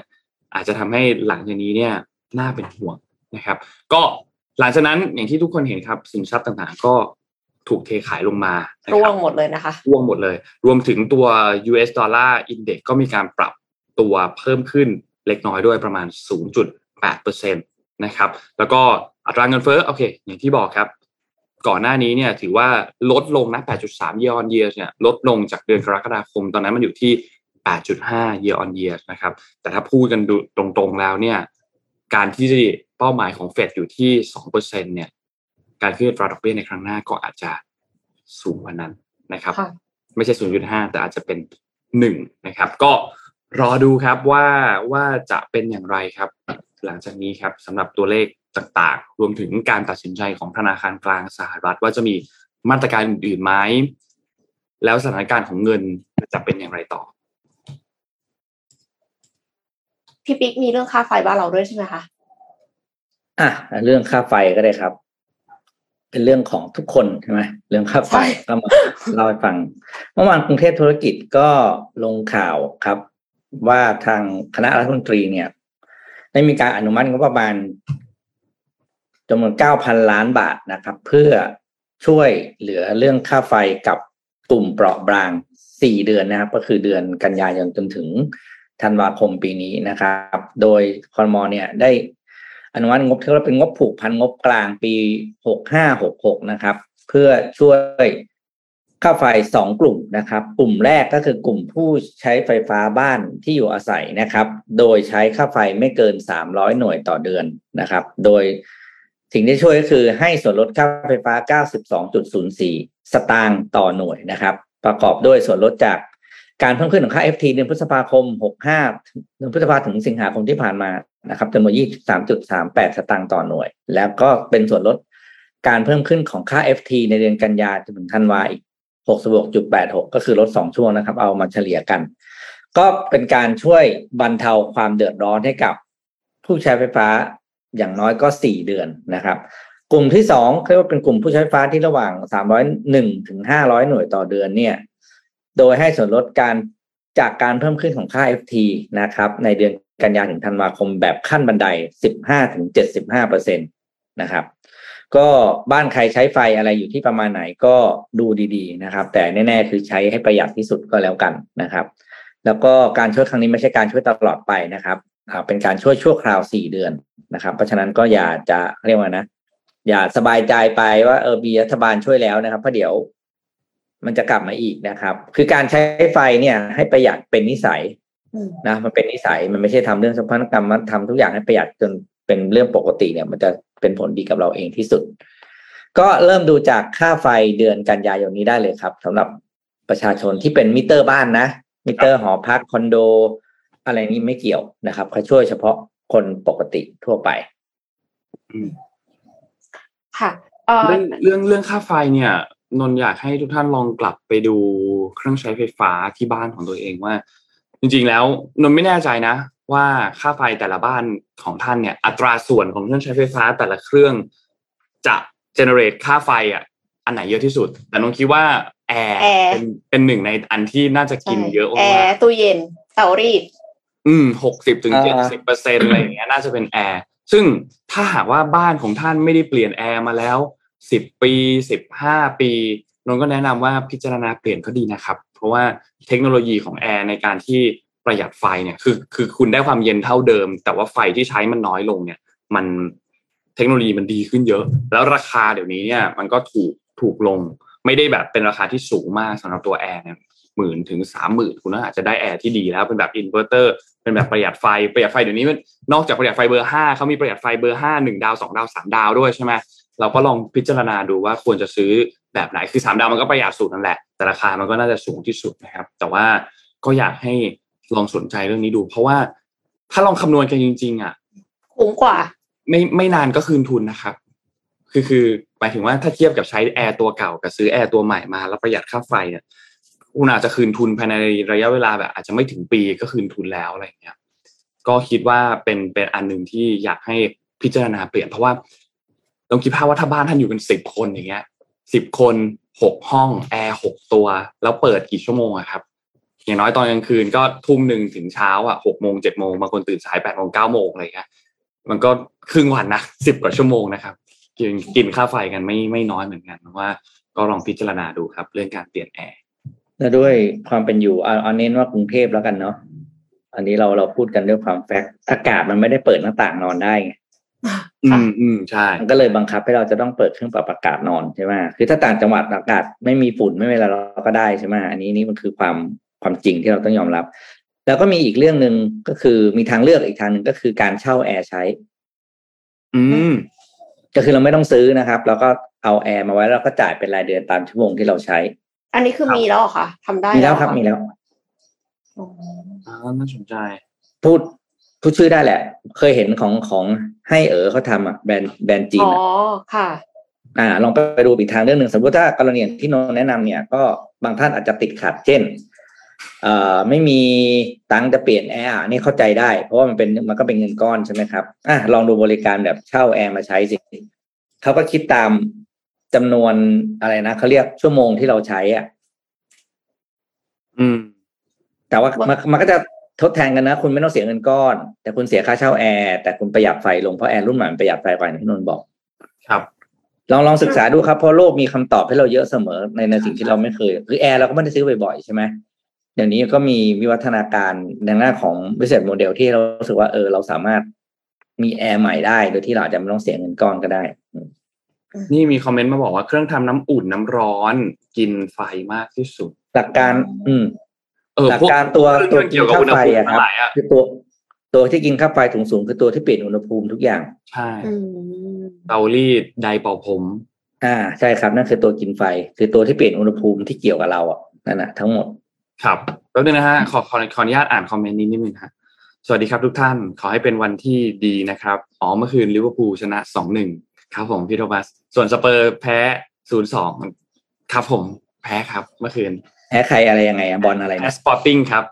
อาจจะทำให้หลังจากนี้เนี่ยน่าเป็นห่วงนะครับ ก็หลังจากนั้นอย่างที่ทุกคนเห็นครับสินทรัพย์ต่างๆ ก็ถูกเทขายลงมาร่วงหมดเลยนะคะร่วงหมดเลย รวมถึงตัว US ดอลลาร์อินเด็กก็มีการปรับตัวเพิ่มขึ้นเล็กน้อยด้วยประมาณ 0.8% นะครับ แล้วก็อัตราเงินเฟ้อโอเคอย่างที่บอกครับ ก่อนหน้านี้เนี่ยถือว่าลดลงนะ 8.3 year on year เนี่ยลดลงจากเดือนกรกฎาคม ตอนนั้นมันอยู่ที่ 8.5 year on year นะครับ แต่ถ้าพูดกันดูตรงๆแล้วเนี่ย การที่เป้าหมายของเฟดอยู่ที่ 2%เนี่ย การขึ้นอัตราดอกเบี้ยในครั้งหน้าก็อาจจะสูงกว่านั้นนะครับค่ะไม่ใช่ 0.5 แต่อาจจะเป็น 1 นะครับ ก็รอดูครับว่าว่าจะเป็นอย่างไรครับ หลังจากนี้ครับสำหรับตัวเลขต่างๆ รวมถึงการตัดสินใจของธนาคารกลางสหรัฐ ว่าจะมีมาตรการอื่นๆไหมแล้วสถานการณ์ของเงินจะเป็นอย่างไรต่อพี่ปิ๊กมีเรื่องค่าไฟบ้านเราด้วยใช่ไหมคะอะเรื่องค่าไฟก็ได้ครับ เป็นเรื่องของทุกคนใช่ไหมเรื่องค่าไฟใช่ก็มาเล่าให้ฟังเมื่อวานกรุงเทพธุรกิจก็ลงข่าวครับ ว่าทางคณะรัฐมนตรีเนี่ย ได้มีการอนุมัติงบประมาณจำนวนเก้าพันล้านบาทนะครับ เพื่อช่วยเหลือเรื่องค่าไฟกับกลุ่มเปราะบางสี่เดือนนะครับ ก็คือเดือนกันยายนจนถึงธันวาคมปีนี้นะครับ โดยคอรมอเนี่ยได้อนุมัติงบที่เรียกว่าเป็นงบผูกพันงบกลางปีหกห้าหกหกนะครับ เพื่อช่วย ค่าไฟสองกลุ่มนะครับ กลุ่มแรกก็คือกลุ่มผู้ใช้ไฟฟ้าบ้านที่อยู่อาศัยนะครับ โดยใช้ค่าไฟไม่เกินสามร้อยหน่วยต่อเดือนนะครับ โดยสิ่งที่ช่วยก็คือให้ส่วนลดค่าไฟฟ้า 92.04 สตางค์ต่อหน่วยนะครับ ประกอบด้วยส่วนลดจากการเพิ่มขึ้นของค่า FT เดือนพฤษภาคม 65เดือนพฤษภาถึงสิงหาคมที่ผ่านมานะครับจำนวน 23.38 สตางค์ต่อหน่วย แล้วก็เป็นส่วนลดการเพิ่มขึ้นของค่า FT ในเดือนกันยาจนถึงธันวาอีก 66.86ก็คือลด2ช่วงนะครับ เอามาเฉลี่ยกัน ก็เป็นการช่วยบรรเทาความเดือดร้อนให้กับ ผู้ใช้ไฟฟ้าอย่างน้อยก็4เดือนนะครับ กลุ่มที่สองเรียกว่าเป็นกลุ่มผู้ใช้ไฟฟ้าที่ระหว่าง301ถึง500หน่วยต่อเดือนเนี่ย โดยให้ส่วนลดการจากการเพิ่มขึ้นของค่า FT นะครับ ในเดือนกันยายนถึงธันวาคมแบบขั้นบันได 15ถึง75เปอร์เซ็นตนะครับ ก็บ้านใครใช้ไฟอะไรอยู่ที่ประมาณไหนก็ดูดีๆนะครับ แต่แน่ๆคือใช้ให้ประหยัดที่สุดก็แล้วกันนะครับ แล้วก็การช่วยครั้งนี้ไม่ใช่การช่วยตลอดไปนะครับอ่าเป็นการช่วยชั่วคราว4เดือนนะครับ เพราะฉะนั้นก็อย่าจะเรียกว่านะ อย่าสบายใจไปว่าเออมีรัฐบาลช่วยแล้วนะครับเพราะเดี๋ยวมันจะกลับมาอีกนะครับ คือการใช้ไฟเนี่ย ให้ประหยัดเป็นนิสัยอืมนะมันเป็นนิสัยมันไม่ใช่ทำเรื่องสมพันธกรรมมาทำทุกอย่างให้ประหยัดจนเป็นเรื่องปกติเนี่ย มันจะ เป็นผลดีกับเราเองที่สุด ก็เริ่มดูจากค่าไฟเดือนกันยายนนี้ได้เลยครับสำหรับประชาชนที่เป็นมิเตอร์บ้านนะ มิเตอร์หอพักคอนโด อะไรนี้ไม่เกี่ยวนะครับเขาช่วยเฉพาะคนปกติทั่วไปค่ะเอ่อเรื่องเรื่องเรื่องค่าไฟเนี่ยนนท์อยากให้ทุกท่านลองกลับไปดูเครื่องใช้ไฟฟ้าที่บ้านของตัวเองว่า จริง ๆ แล้วนนท์ไม่แน่ใจนะ ว่าค่าไฟแต่ละบ้านของท่านเนี่ย อัตราส่วนของเครื่องใช้ไฟฟ้าแต่ละเครื่อง จะเจเนเรตค่าไฟอะ อันไหนเยอะที่สุด แต่นนท์คิดว่าแอร์แอร์เป็นเป็นหนึ่งในอันที่น่าจะกินเยอะแอมากแอร์ตู้เย็นเตารีด อืมหกสิบถึงอ่าเจ็ดสิบเปอร์เซ็นอะไรอย่างเงี้ยน่าจะเป็นแอร์ซึ่งถ้าหากว่าบ้านของท่านไม่ได้เปลี่ยนแอร์มาแล้วสิบปีสิบห้าปีนนท์ก็แนะนำว่าพิจารณาเปลี่ยนก็ดีนะครับ เพราะว่าเทคโนโลยีของแอร์ในการที่ ประหยัดไฟเนี่ยคือคือคุณได้ความเย็นเท่าเดิม แต่ว่าไฟที่ใช้มันน้อยลงเนี่ย มันเทคโนโลยีมันดีขึ้นเยอะ แล้วราคาเดี๋ยวนี้เนี่ย มันก็ถูกถูกลง ไม่ได้แบบเป็นราคาที่สูงมากสำหรับตัวแอร์เนี่ยหมื่นถึงสามหมื่นคุณอาจจะได้แอร์ที่ดีแล้วเป็นแบบอินเวอร์เตอร์เป็นแบบประหยัดไฟประหยัดไฟเดี๋ยวนี้มันนอกจากประหยัดไฟเบอร์ห้าเขามีประหยัดไฟเบอร์ห้าหนึ่งดาวสองดาวสามดาวด้วยใช่ไหมเราก็ลองพิจารณาดูว่าควรจะซื้อแบบไหนคือสามดาวมันก็ประหยัดสุดนั่นแหละ แต่ราคามันก็น่าจะสูงที่สุดนะครับ แต่ว่าก็อยากให้ ลองสนใจเรื่องนี้ดู เพราะว่าถ้าลองคำนวณกันจริง ๆ อะคุ้มกว่า ไม่ไม่นานก็คืนทุนนะครับ คือคือหมายถึงว่าถ้าเทียบกับใช้แอร์ตัวเก่ากับซื้อแอร์ตัวใหม่มาแล้วประหยัดค่าไฟเนี่ยคุณอาจจะคืนทุนภายในระยะเวลาแบบ อาจจะไม่ถึงปีก็คืนทุนแล้วอะไรอย่างเงี้ยก็คิดว่าเป็นเป็นอันหนึ่งที่อยากให้พิจารณาเปลี่ยน เพราะว่าลองคิดภาพว่าถ้าบ้านท่านอยู่เป็นสิบคนอย่างเงี้ยสิบคนหกห้องแอร์หกตัว แล้วเปิดกี่ชั่วโมงอะครับ อย่างน้อยตอนกลางคืนก็ทุ่มหนึ่งถึงเช้าอะหกโมงเจ็ดโมงบางคนตื่นสายแปดโมงเก้าโมงอะไรอย่างเงี้ยมันก็ครึ่งวันนะสิบกว่าชั่วโมงนะครับ กินกินค่าไฟกันไม่ไม่น้อยเหมือนกันเพราะว่า ก็ลองพิจารณาดูครับ เรื่องการเปลี่ยนแอร์แล้วด้วยความเป็นอยู่เอาเอาเน้นว่ากรุงเทพแล้วกันเนาะอันนี้เราเราพูดกันด้วยความแฟกต์อากาศมันไม่ได้เปิดหน้าต่างนอนได้ไงอืมอืมใช่มันก็เลยบังคับให้เราจะต้องเปิดเครื่องปรับอากาศนอนใช่ไหมคือถ้าต่างจังหวัดอากาศไม่มีฝุ่นไม่มีอะไรเราก็ได้ใช่ไหมอันนี้นี่มันคือความ ความจริงที่เราต้องยอมรับ แล้วก็มีอีกเรื่องหนึ่งก็คือมีทางเลือกอีกทางหนึ่งก็คือการเช่าแอร์ใช้ อืม ก็คือเราไม่ต้องซื้อนะครับ เราก็เอาแอร์มาไว้แล้วก็จ่ายเป็นรายเดือนตามชั่วโมงที่เราใช้ อันนี้คือมีแล้วเหรอค่ะทำได้มีแล้วครับเหอมีแล้วอ๋ออ่าน่าสนใจ พูดพูดชื่อได้แหละ เคยเห็นของของให้เอ๋อเขาทำอะแบรนด์แบรนด์จีนอ๋ออะค่ะ อ่า ลองไปดูอีกทางเรื่องหนึ่งสมมติถ้ากรณีอย่างที่นนท์แนะนำเนี่ย ก็บางท่านอาจจะติดขัดเช่น เอ่อไม่มีตังค์จะเปลี่ยนแอร์อะนี่เข้าใจได้ เพราะว่ามันเป็นมันก็เป็นเงินก้อนใช่ไหมครับอะลองดูบริการแบบเช่าแอร์มาใช้สิเขาก็คิดตามจำนวนอะไรนะเขาเรียกชั่วโมงที่เราใช้อะ อืม แต่ว่ามันมันก็จะทดแทนกันนะ คุณไม่ต้องเสียเงินก้อน แต่คุณเสียค่าเช่าแอร์แต่คุณประหยัดไฟลงเพราะแอร์รุ่นใหม่มันประหยัดไฟกว่าอย่างที่นนท์บอก ครับ ลองลองศึกษาดูครับเพราะโลกมีคำตอบให้เราเยอะเสมอในในสิ่งที่เราไม่เคย คือแอร์เราก็ไม่ได้ซื้อบ่อยๆใช่ไหม เดี๋ยวนี้ก็มีวิวัฒนาการในหน้าของ business model ที่เรารู้สึกว่าเออเราสามารถมีแอร์ใหม่ได้โดยที่เราอาจจะไม่ต้องเสียเงินก้อนก็ได้อืมนี่มีคอมเมนต์มาบอกว่าเครื่องทำน้ำอุ่นน้ำร้อนกินไฟมากที่สุด หลักการ อืมเออหลักพวกการตัวเครื่องตัวที่มันเกี่ยวกับอุณหภูมิค่าไฟอะครับทั้งหลายอะคือตัวตัวที่กินค่าไฟสูงสูงๆคือตัวที่เปลี่ยนอุณหภูมิทุกอย่าง ใช่อืมเตารีดไดร์เป่าผม อ่า ใช่ครับนั่นคือตัวกินไฟ คือตัวที่เปลี่ยนอุณหภูมิที่เกี่ยวกับเราอะนั่นนะทั้งหมด ครับแป๊บนึงนะฮะขอขอขออนุญาตอ่านคอมเมนต์นี้นิดนึงฮะสวัสดีครับทุกท่านขอให้เป็นวันที่ดีนะครับอ๋อเมื่อคืนลิเวอร์พูลชนะสองหนึ่งครับผมพี่โทมัสส่วนสเปอร์แพ้ศูนย์สองครับผมแพ้ครับ เมื่อคืน แพ้ใครอะไรยังไงอะบอลอะไรแพ้นะสปอร์ติ้งครับ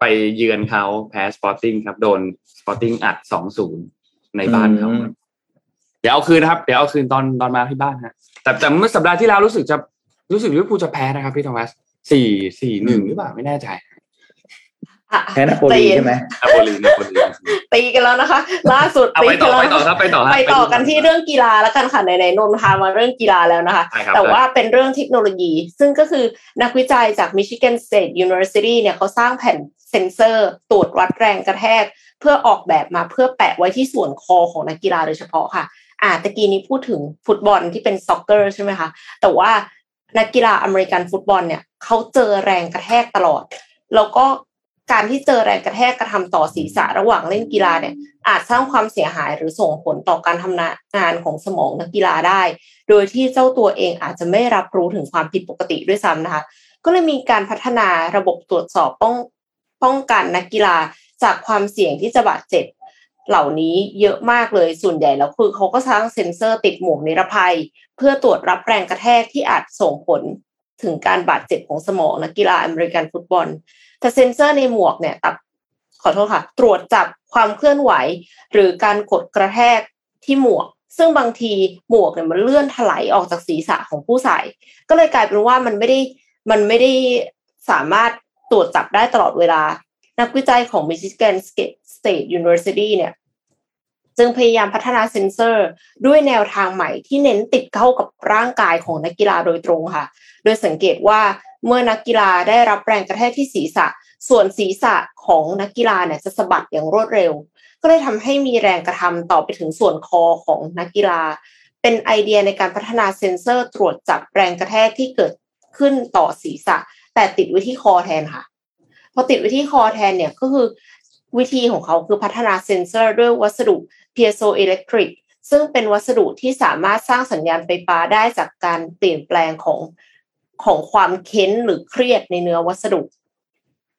ไปเยือนเขาแพ้สปอร์ติ้งครับโดนสปอร์ติ้งอัดสองศูนย์ในบ้านเขาอืมเดี๋ยวเอาคืนนะครับ เดี๋ยวเอาคืนตอนตอนมาที่บ้านฮะแต่แต่เมื่อสัปดาห์ที่แล้วรู้สึกจะรู้สึกลิเวอร์พูลจะแพ้นะครับพี่โทมัส สี่สี่หนึ่งหรือเปล่าไม่แน่ใจอะแพ้นาโปลีใจเย็นใช่ไหมนาโปลีนาโปลีตีกันแล้วนะคะ ล่าสุดเอาไปต่อกัไปนต่อแล้วครับไปต่อครับไปต่อกันที่เรื่องกีฬาแล้วกันค่ะไหนๆนนท์พามาเรื่องกีฬาแล้วนะคะใช่ครับแต่ว่าเป็นเรื่องเทคโนโลยี ซึ่งก็คือนักวิจัยจาก Michigan State University เนี่ยเขาสร้างแผ่นเซ็นเซอร์ ตรวจวัดแรงกระแทก เพื่อออกแบบมาเพื่อแปะไว้ที่ส่วนคอของนักกีฬาโดยเฉพาะค่ะอ่าตะกี้นี้พูดถึงฟุตบอลที่เป็น soccer ใช่ไหมคะ แต่ว่า นักกีฬาอเมริกันฟุตบอลเนี่ยเขาเจอแรงกระแทกตลอด แล้วก็การที่เจอแรงกระแทกกระทำต่อศีรษะระหว่างเล่นกีฬาเนี่ยอาจสร้างความเสียหายหรือส่งผลต่อการทำงานของสมองนักกีฬาได้ โดยที่เจ้าตัวเองอาจจะไม่รับรู้ถึงความผิดปกติด้วยซ้ำนะคะ ก็เลยมีการพัฒนาระบบตรวจสอบป้องป้องกันนักกีฬาจากความเสี่ยงที่จะบาดเจ็บ เหล่านี้เยอะมากเลยส่วนใหญ่แล้วคือเขาก็สร้างเซ็นเซอร์ติดหมวกนิรภัย เพื่อตรวจรับแรงกระแทกที่อาจส่งผลถึงการบาดเจ็บของสมองนักกีฬาอเมริกันฟุตบอล แต่เซ็นเซอร์ในหมวกเนี่ยตับขอโทษค่ะ ตรวจจับความเคลื่อนไหว หรือการกดกระแทกที่หมวก ซึ่งบางทีหมวกเนี่ยมันเลื่อนถลายออกจากศีรษะของผู้ใส่ ก็เลยกลายเป็นว่ามันไม่ได้มันไม่ได้สามารถตรวจจับได้ตลอดเวลา นักวิจัยของ Michigan State University เนี่ยจึงพยายามพัฒนาเซ็นเซอร์ ด้วยแนวทางใหม่ที่เน้นติดเข้ากับร่างกายของนักกีฬาโดยตรงค่ะ โดยสังเกตว่าเมื่อนักกีฬาได้รับแรงกระแทกที่ศีรษะ ส่วนศีรษะของนักกีฬาเนี่ยจะสะบัดอย่างรวดเร็ว ก็เลยทำให้มีแรงกระทำต่อไปถึงส่วนคอของนักกีฬา เป็นไอเดียในการพัฒนาเซ็นเซอร์ตรวจจับแรงกระแทกที่เกิดขึ้นต่อศีรษะ แต่ติดไว้ที่คอแทนค่ะ พอติดไว้ที่คอแทนเนี่ยก็คือวิธีของเขาคือพัฒนาเซ็นเซอร์ด้วยวัสดุ piezoelectric ซึ่งเป็นวัสดุที่สามารถสร้างสัญญาณไฟฟ้าได้จากการเปลี่ยนแปลงของของความเค้นหรือเครียดในเนื้อวัสดุ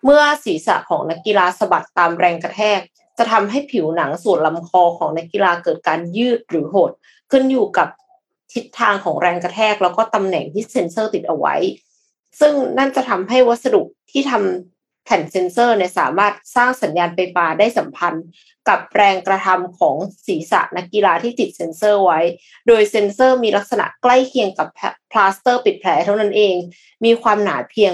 เมื่อศีรษะของนักกีฬาสะบัดตามแรงกระแทก จะทำให้ผิวหนังส่วนลำคอของนักกีฬาเกิดการยืดหรือหด ขึ้นอยู่กับทิศทางของแรงกระแทก แล้วก็ตำแหน่งที่เซ็นเซอร์ติดเอาไว้ ซึ่งนั่นจะทำให้วัสดุที่ทำ แผ่นเซนเซอร์เนี่ยสามารถสร้างสัญญาณไฟฟ้าได้สัมพันธ์ กับแรงกระทำของศีรษะนักกีฬาที่ติดเซนเซอร์ไว้ โดยเซนเซอร์มีลักษณะใกล้เคียงกับพลาสเตอร์ปิดแผลเท่านั้นเอง มีความหนาเพียง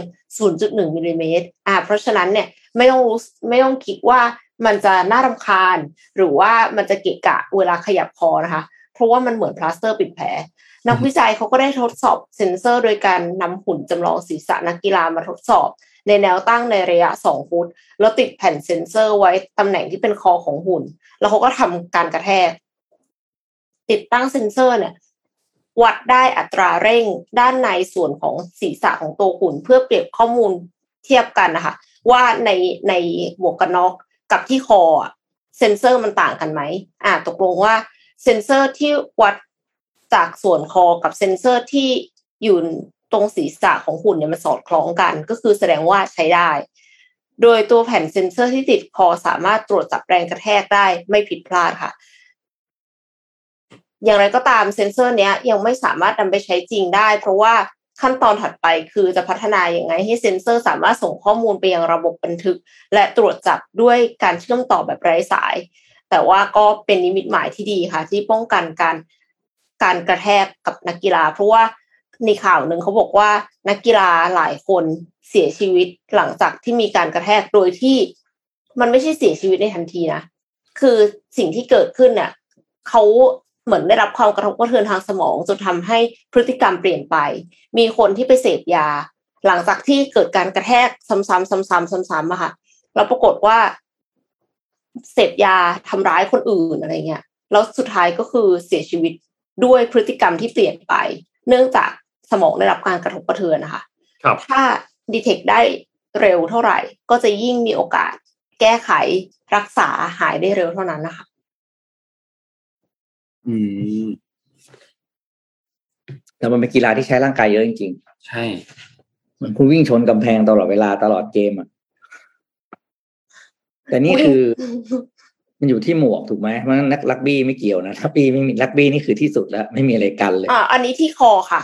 0.1มิลลิเมตรอ่าเพราะฉะนั้นเนี่ยไม่ต้องไม่ต้องคิดว่ามันจะน่ารำคาญ หรือว่ามันจะเกะกะเวลาขยับคอนะคะ เพราะว่ามันเหมือนพลาสเตอร์ปิดแผล นักวิจัยเขาก็ได้ทดสอบเซ็นเซอร์ โดยการนำหุ่นจำลองศีรษะนักกีฬามาทดสอบ ในแนวตั้งในระยะสองฟุต แล้วติดแผ่นเซ็นเซอร์ไว้ตำแหน่งที่เป็นคอของหุ่น แล้วเขาก็ทำการกระแทก ติดตั้งเซ็นเซอร์เนี่ยวัดได้อัตราเร่งด้านในส่วนของศีรษะของตัวหุ่น เพื่อเปรียบข้อมูลเทียบกันนะคะว่าในในหมวกกันน็อกกับที่คอเซ็นเซอร์มันต่างกันไหมอ่าตกลงว่าเซ็นเซอร์ที่วัดจากส่วนคอกับเซ็นเซอร์ที่อยู่ ตรงศีรษะของหุ่นเนี่ยมันสอดคล้องกัน ก็คือแสดงว่าใช้ได้ โดยตัวแผ่นเซ็นเซอร์ที่ติดคอสามารถตรวจจับแรงกระแทกได้ไม่ผิดพลาดค่ะ อย่างไรก็ตามเซ็นเซอร์เนี้ยยังไม่สามารถนำไปใช้จริงได้ เพราะว่าขั้นตอนถัดไปคือจะพัฒนาอย่างไงให้เซ็นเซอร์สามารถส่งข้อมูลไปยังระบบบันทึก และตรวจจับด้วยการเชื่อมต่อแบบไร้สาย แต่ว่าก็เป็นนิมิตหมายที่ดีค่ะ ที่ป้องกันการการกระแทกกับนักกีฬา เพราะว่า ในข่าวหนึ่งเขาบอกว่านักกีฬาหลายคนเสียชีวิตหลังจากที่มีการกระแทกโดยที่มันไม่ใช่เสียชีวิตในทันทีนะ คือสิ่งที่เกิดขึ้นเนี่ยเขาเหมือนได้รับความกระทบกระเทือนทางสมองจนทำให้พฤติกรรมเปลี่ยนไป มีคนที่ไปเสพยา หลังจากที่เกิดการกระแทกซ้ำๆซ้ำๆซ้ำๆอะค่ะเราปรากฏว่า เสพยาทำร้ายคนอื่นอะไรเงี้ยแล้วสุดท้ายก็คือเสียชีวิตด้วยพฤติกรรมที่เปลี่ยนไป เนื่องจาก สมองได้รับการกระทบกระเทือนนะคะครับถ้าดีเทคได้เร็วเท่าไหร่ ก็จะยิ่งมีโอกาสแก้ไขรักษาหายได้เร็วเท่านั้นนะคะ อืมแต่มันเป็นกีฬาที่ใช้ร่างกายเยอะจริงใช่ๆเหมือนคุณวิ่งชนกำแพงตลอดเวลาตลอดเกมอะ แต่นี่คือ มันอยู่ที่หมวกถูกไหมมันนักลักบี้ไม่เกี่ยวนะลักบี้ไม่มีลักบี้นี่คือที่สุดแล้ว ไม่มีอะไรกันเลย อ่าอันนี้ที่คอค่ะ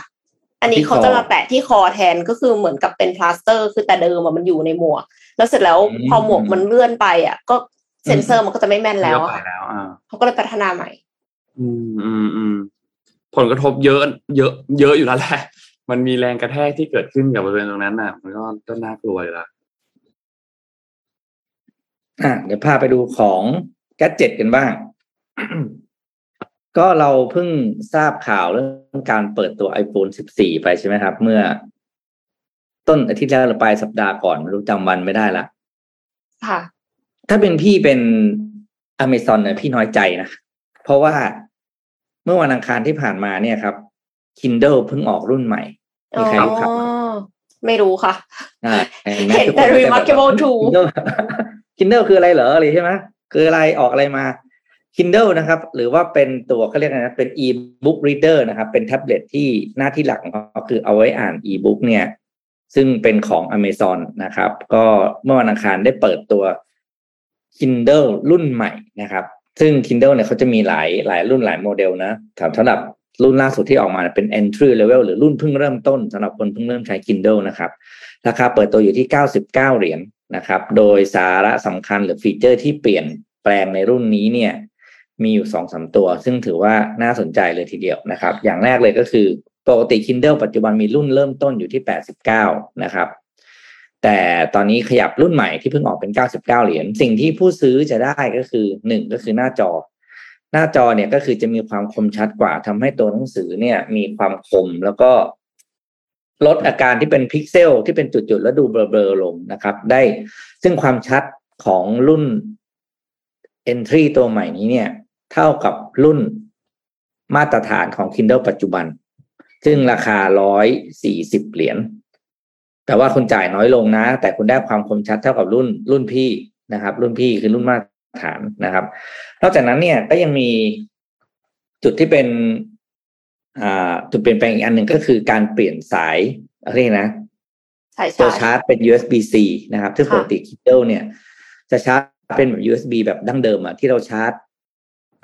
อันนี้ที่คอเขาจะมาแปะที่คอแทนก็คือเหมือนกับเป็นพลาสเตอร์ คือแต่เดิมอะมันอยู่ในหมวก แล้วเสร็จแล้วอืมพอหมวกมันเลื่อนไปอะ ก็เซ็นเซอร์มันก็จะไม่แม่นแล้วเยอะอะไปค่ะแล้วอ่าเขาก็เลยพัฒนาใหม่ อืมอืมอืมผลกระทบเยอะ เยอะ เยอะอยู่แล้วแหละมันมีแรงกระแทกที่เกิดขึ้นกับบริเวณตรงนั้นน่ะ มันก็ก็น่ากลัวอยู่แล้วอะเดี๋ยวพาไปดูของแกดเจ็ตกันบ้าง ก็เราเพิ่งทราบข่าวเรื่องการเปิดตัว iPhone 14 ไปใช่ไหมครับ เมื่อ ต้นอาทิตย์แล้วหรือปลายสัปดาห์ก่อนไม่รู้จำวันไม่ได้ละค่ะ ถ้าเป็นพี่เป็นอเมซอนเนี่ยพี่น้อยใจนะ เพราะว่าเมื่อวันอังคารที่ผ่านมาเนี่ยครับ Kindle เพิ่งออกรุ่นใหม่มีใครรู้ครับอ๋อไม่รู้ค่ะอ่าเห็นไหมเห็นทุกคแต่ก็จะแบบ Remarkable Two Kindle Kindle คืออะไรเหรออะไรใช่ไหมคืออะไรออกอะไรมา Kindle นะครับ หรือว่าเป็นตัวเขาเรียกอะไรนะเป็น e-book reader นะครับ เป็นแท็บเล็ตที่หน้าที่หลักของเขาคือเอาไว้อ่าน e-book เนี่ย ซึ่งเป็นของ Amazon นะครับ ก็เมื่อวันอังคารได้เปิดตัว Kindle รุ่นใหม่นะครับ ซึ่ง Kindle เนี่ยเขาจะมีหลายหลายรุ่นหลายโมเดลนะสำหรับรุ่นล่าสุดที่ออกมาเป็น entry level หรือรุ่นเพิ่งเริ่มต้นสำหรับคนเพิ่งเริ่มใช้ Kindle นะครับ ราคาเปิดตัวอยู่ที่ 99 เหรียญนะครับ โดยสาระสำคัญหรือฟีเจอร์ที่เปลี่ยนแปลงในรุ่นนี้เนี่ย มีอยู่สองสามตัว ซึ่งถือว่าน่าสนใจเลยทีเดียวนะครับ อย่างแรกเลยก็คือปกติ Kindle ปัจจุบันมีรุ่นเริ่มต้นอยู่ที่ 89 นะครับ แต่ตอนนี้ขยับรุ่นใหม่ที่เพิ่งออกเป็น 99 เหรียญสิ่งที่ผู้ซื้อจะได้ก็คือหนึ่งก็คือหน้าจอ หน้าจอเนี่ยก็คือจะมีความคมชัดกว่าทำให้ตัวหนังสือเนี่ย มีความคมแล้วก็ลดอาการที่เป็นพิกเซลที่เป็นจุดๆ แล้วดูเบลอๆลงนะครับ ได้ซึ่งความชัดของรุ่น Entry ตัวใหม่นี้เนี่ย เท่ากับรุ่นมาตรฐานของ Kindle ปัจจุบัน ซึ่งราคาร้อยสี่สิบเหรียญแต่ว่าคุณจ่ายน้อยลงนะ แต่คุณได้ความคมชัดเท่ากับรุ่นรุ่นพี่นะครับ รุ่นพี่คือรุ่นมาตรฐานนะครับ นอกจากนั้นเนี่ยก็ยังมีจุดที่เป็นอ่าจุดเปลี่ยนแปลงอีกอันหนึ่งก็คือการเปลี่ยนสายอะไรนะใช่ตัวใช่ชาร์จเป็น USB-C นะครับซึ่งค่ะปกติ Kindle เนี่ย จะชาร์จเป็นแบบ USB แบบดั้งเดิมอะที่เราชาร์จ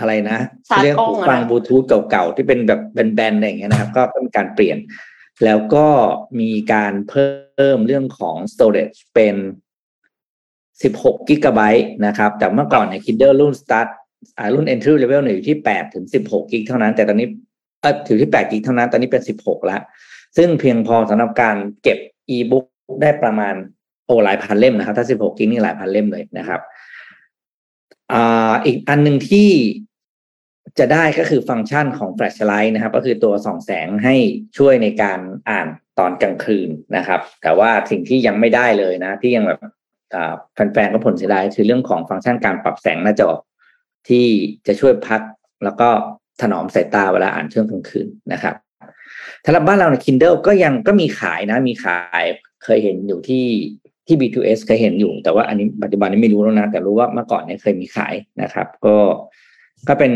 อะไรนะชาร์จเรียกกล้องหูอะฟังนะบลูทูธเก่าๆที่เป็นแบบแบนๆอะไรอย่างเงี้ยนะครับ ก็เป็นการเปลี่ยน แล้วก็มีการเพิ่มเรื่องของ storage เป็น 16กิกะไบต์นะครับ แต่เมื่อก่อนเนี่ย Kindle รุ่น start อ่ารุ่น entry level เนี่ยอยู่ที่8ถึง16กิกเท่านั้น แต่ตอนนี้เออถือที่8กิกเท่านั้น ตอนนี้เป็น 16แล้วซึ่งเพียงพอสำหรับการเก็บ e-book ได้ประมาณโอ้หลายพันเล่มนะครับ ถ้า 16กิกนี่หลายพันเล่มเลยนะครับ อ่าอีกอันหนึ่งที่จะได้ก็คือฟังก์ชันของ Flashlight นะครับ ก็คือตัวส่องแสงให้ช่วยในการอ่านตอนกลางคืนนะครับ แต่ว่าสิ่งที่ยังไม่ได้เลยนะ ที่ยังแบบแฟนๆก็ผลเสียดายคือเรื่องของฟังก์ชันการปรับแสงหน้าจอที่จะช่วยพักแล้วก็ถนอมสายตาเวลาอ่านช่วงกลางคืนนะครับสำหรับบ้านเราใน Kindle ก็ยังก็มีขายนะ มีขายเคยเห็นอยู่ที่ ที่ B2S เคยเห็นอยู่ แต่ว่าอันนี้ปัจจุบันนี้ไม่รู้แล้วนะ แต่รู้ว่าเมื่อก่อนเนี่ยเคยมีขายนะครับ ก็ก็เป็น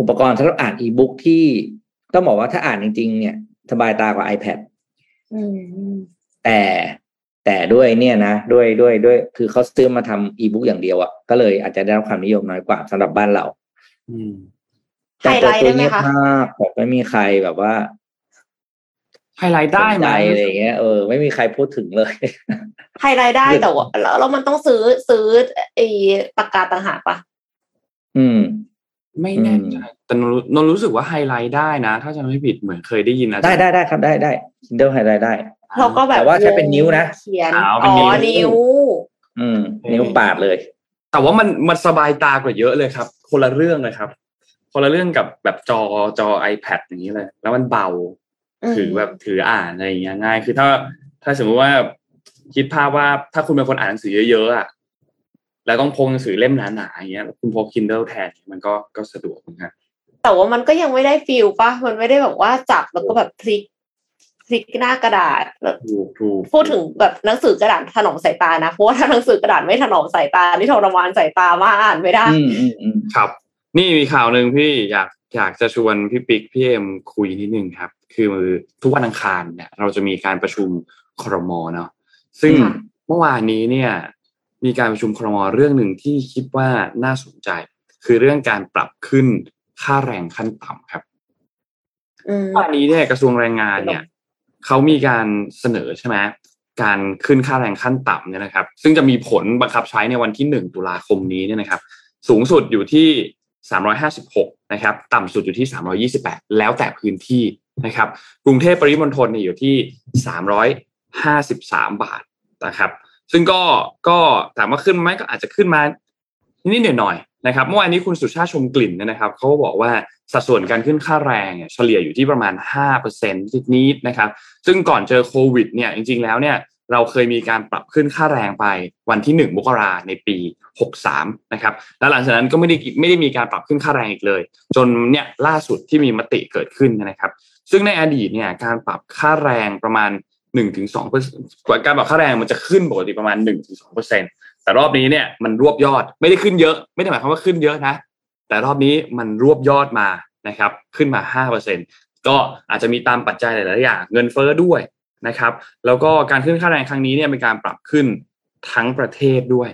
อุปกรณ์สำหรับอ่านอีบุ๊กที่ต้องบอกว่าถ้าอ่านจริง ๆ เนี่ยสบายตากว่า iPad แต่แต่ด้วยเนี่ยนะด้วยด้วยด้วย คือเขาซื้อมาทำอีบุ๊กอย่างเดียวอะ่ะก็เลยอาจจะได้รับความนิยมน้อยกว่าสำหรับบ้านเราไฮไลท์ได้ไหมคะแบบไม่มีใครแบบว่า ไฮไลท์ได้ไหมอะไรเงี้ยเออไม่มีใครพูดถึงเลยไฮไลท์ได้แต่ว่าแล้วมันต้องซื้อซื้อไอ้ปากกาต่างหากปะอืม ไม่แน่ใจแต่นนรู้สึกว่าไฮไลท์ได้นะ ถ้าจะไม่ผิดเหมือนเคยได้ยินนะได้ได้ได้ครับได้ได้ Kindle highlight ได้เราก็แบบว่าใช้เป็นนิ้วนะเขียนอ๋อนิ้ว อืม นิ้วปาดเลย แต่ว่ามันมันสบายตากว่าเยอะเลยครับ คนละเรื่องเลยครับ คนละเรื่องกับแบบจอจอ iPad อย่างนี้เลย แล้วมันเบา ถือแบบถืออ่านอะไรอย่างเงี้ยง่าย คือถ้าถ้าสมมติว่าคิดภาพว่าถ้าคุณเป็นคนอ่านหนังสือเยอะๆอะแล้วต้องพกหนังสือเล่มหนาๆอย่างเงี้ย คุณพก Kindle แทนมันก็ก็สะดวกเหมือนกันแต่ว่ามันก็ยังไม่ได้ฟิลป่ะมันไม่ได้แบบว่าจับแล้วก็แบบพลิกพลิกหน้ากระดาษพูดถึงแบบหนังสือกระดาษถนอมสายตานะเพราะว่าถ้าหนังสือกระดาษไม่ถนอมสายตานี่ทรมานสายตามากอ่านไม่ได้ครับ นี่มีข่าวหนึ่งพี่อยากอยากจะชวนพี่ปิ๊กพี่เอ็มคุยนิดนึงครับ คือทุกวันอังคารเนี่ยเราจะมีการประชุมครมเนาะซึ่งเมื่อวานนี้เนี่ยมีการประชุมครมเรื่องหนึ่งที่คิดว่าน่าสนใจ คือเรื่องการปรับขึ้นค่าแรงขั้นต่ำครับวันนี้เนี่ยกระทรวงแรงงานเนี่ยเขามีการเสนอใช่ไหมการขึ้นค่าแรงขั้นต่ำเนี่ยนะครับ ซึ่งจะมีผลบังคับใช้ในวันที่หนึ่งตุลาคมนี้เนี่ยนะครับ สูงสุดอยู่ที่สามร้อยห้าสิบหกนะครับ ต่ำสุดอยู่ที่สามรอยี่สิบแปดแล้วแต่พื้นที่ นะครับ กรุงเทพปริมณฑลเนี่ยอยู่ที่สามร้อยห้าสิบสามบาทนะครับ ซึ่งก็ก็ถามว่าขึ้นไหมก็อาจจะขึ้นมานิดหน่อยๆนะครับ เมื่อวานนี้คุณสุชาติชมกลิ่นนะครับเขาบอกว่าสัดส่วนการขึ้นค่าแรงเฉลี่ยอยู่ที่ประมาณ 5%นิดๆนะครับ ซึ่งก่อนเจอโควิดเนี่ยจริงๆแล้วเนี่ยเราเคยมีการปรับขึ้นค่าแรงไปวันที่ 1 มกราในปี 63 นะครับ แล้วหลังจากนั้นก็ไม่ได้ไม่ได้มีการปรับขึ้นค่าแรงอีกเลย จนเนี่ยล่าสุดที่มีมติเกิดขึ้นนะครับ ซึ่งในอดีตเนี่ยการปรับค่าแรงประมาณ1-2%การปรับค่าแรงมันจะขึ้นปกติประมาณ1-2%แต่รอบนี้เนี่ยมันรวบยอดไม่ได้ขึ้นเยอะ ไม่ได้หมายความว่าขึ้นเยอะนะ แต่รอบนี้มันรวบยอดมานะครับ ขึ้นมา5%ก็อาจจะมีตามปัจจัยหลายๆอย่างเงินเฟ้อด้วยนะครับ แล้วก็การขึ้นค่าแรงครั้งนี้เนี่ยเป็นการปรับขึ้นทั้งประเทศด้วย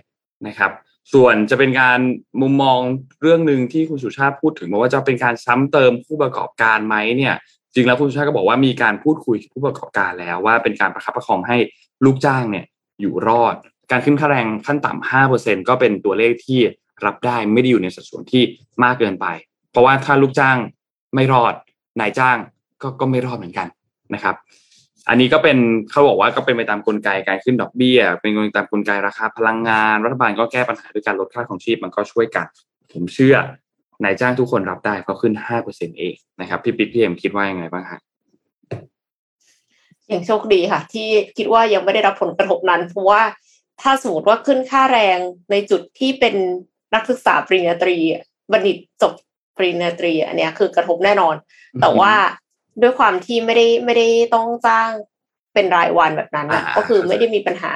นะครับ ส่วนจะเป็นการมุมมองเรื่องหนึ่งที่คุณสุชาติพูดถึงว่าจะเป็นการซ้ำเติมผู้ประกอบการไหมเนี่ย จริงแล้วคุณชาติก็บอกว่ามีการพูดคุยกับผู้ประกอบการแล้วว่าเป็นการประคับประคองให้ลูกจ้างเนี่ยอยู่รอด การขึ้นค่าแรงขั้นต่ำห้าเปอร์เซ็นก็เป็นตัวเลขที่รับได้ไม่ได้อยู่ในสัดส่วนที่มากเกินไป เพราะว่าถ้าลูกจ้างไม่รอดนายจ้างก็ก็ไม่รอดเหมือนกันนะครับ อันนี้ก็เป็นเขาบอกว่าก็เป็นไปตามกลไกการขึ้นดอกเบี้ย เป็นไปตามกลไกราคาพลังงาน รัฐบาลก็แก้ปัญหาด้วยการลดค่าของชีพมันก็ช่วยกัน ผมเชื่อ นายจ้างทุกคนรับได้ก็ขึ้นห้าเปอร์เซ็นเองนะครับพี่ปิ๊กพี่เอ็มคิดว่ายังไงบ้างครับอย่างโชคดีค่ะ ที่คิดว่ายังไม่ได้รับผลกระทบนั้น เพราะว่าถ้าสมมติว่าขึ้นค่าแรงในจุดที่เป็นนักศึกษาปริญญาตรีบัณฑิตจบปริญญาตรีอันนี้คือกระทบแน่นอน แต่ว่าด้วยความที่ไม่ได้ไม่ได้ต้องจ้างเป็นรายวันแบบนั้นนะก็คือไม่ได้มีปัญหา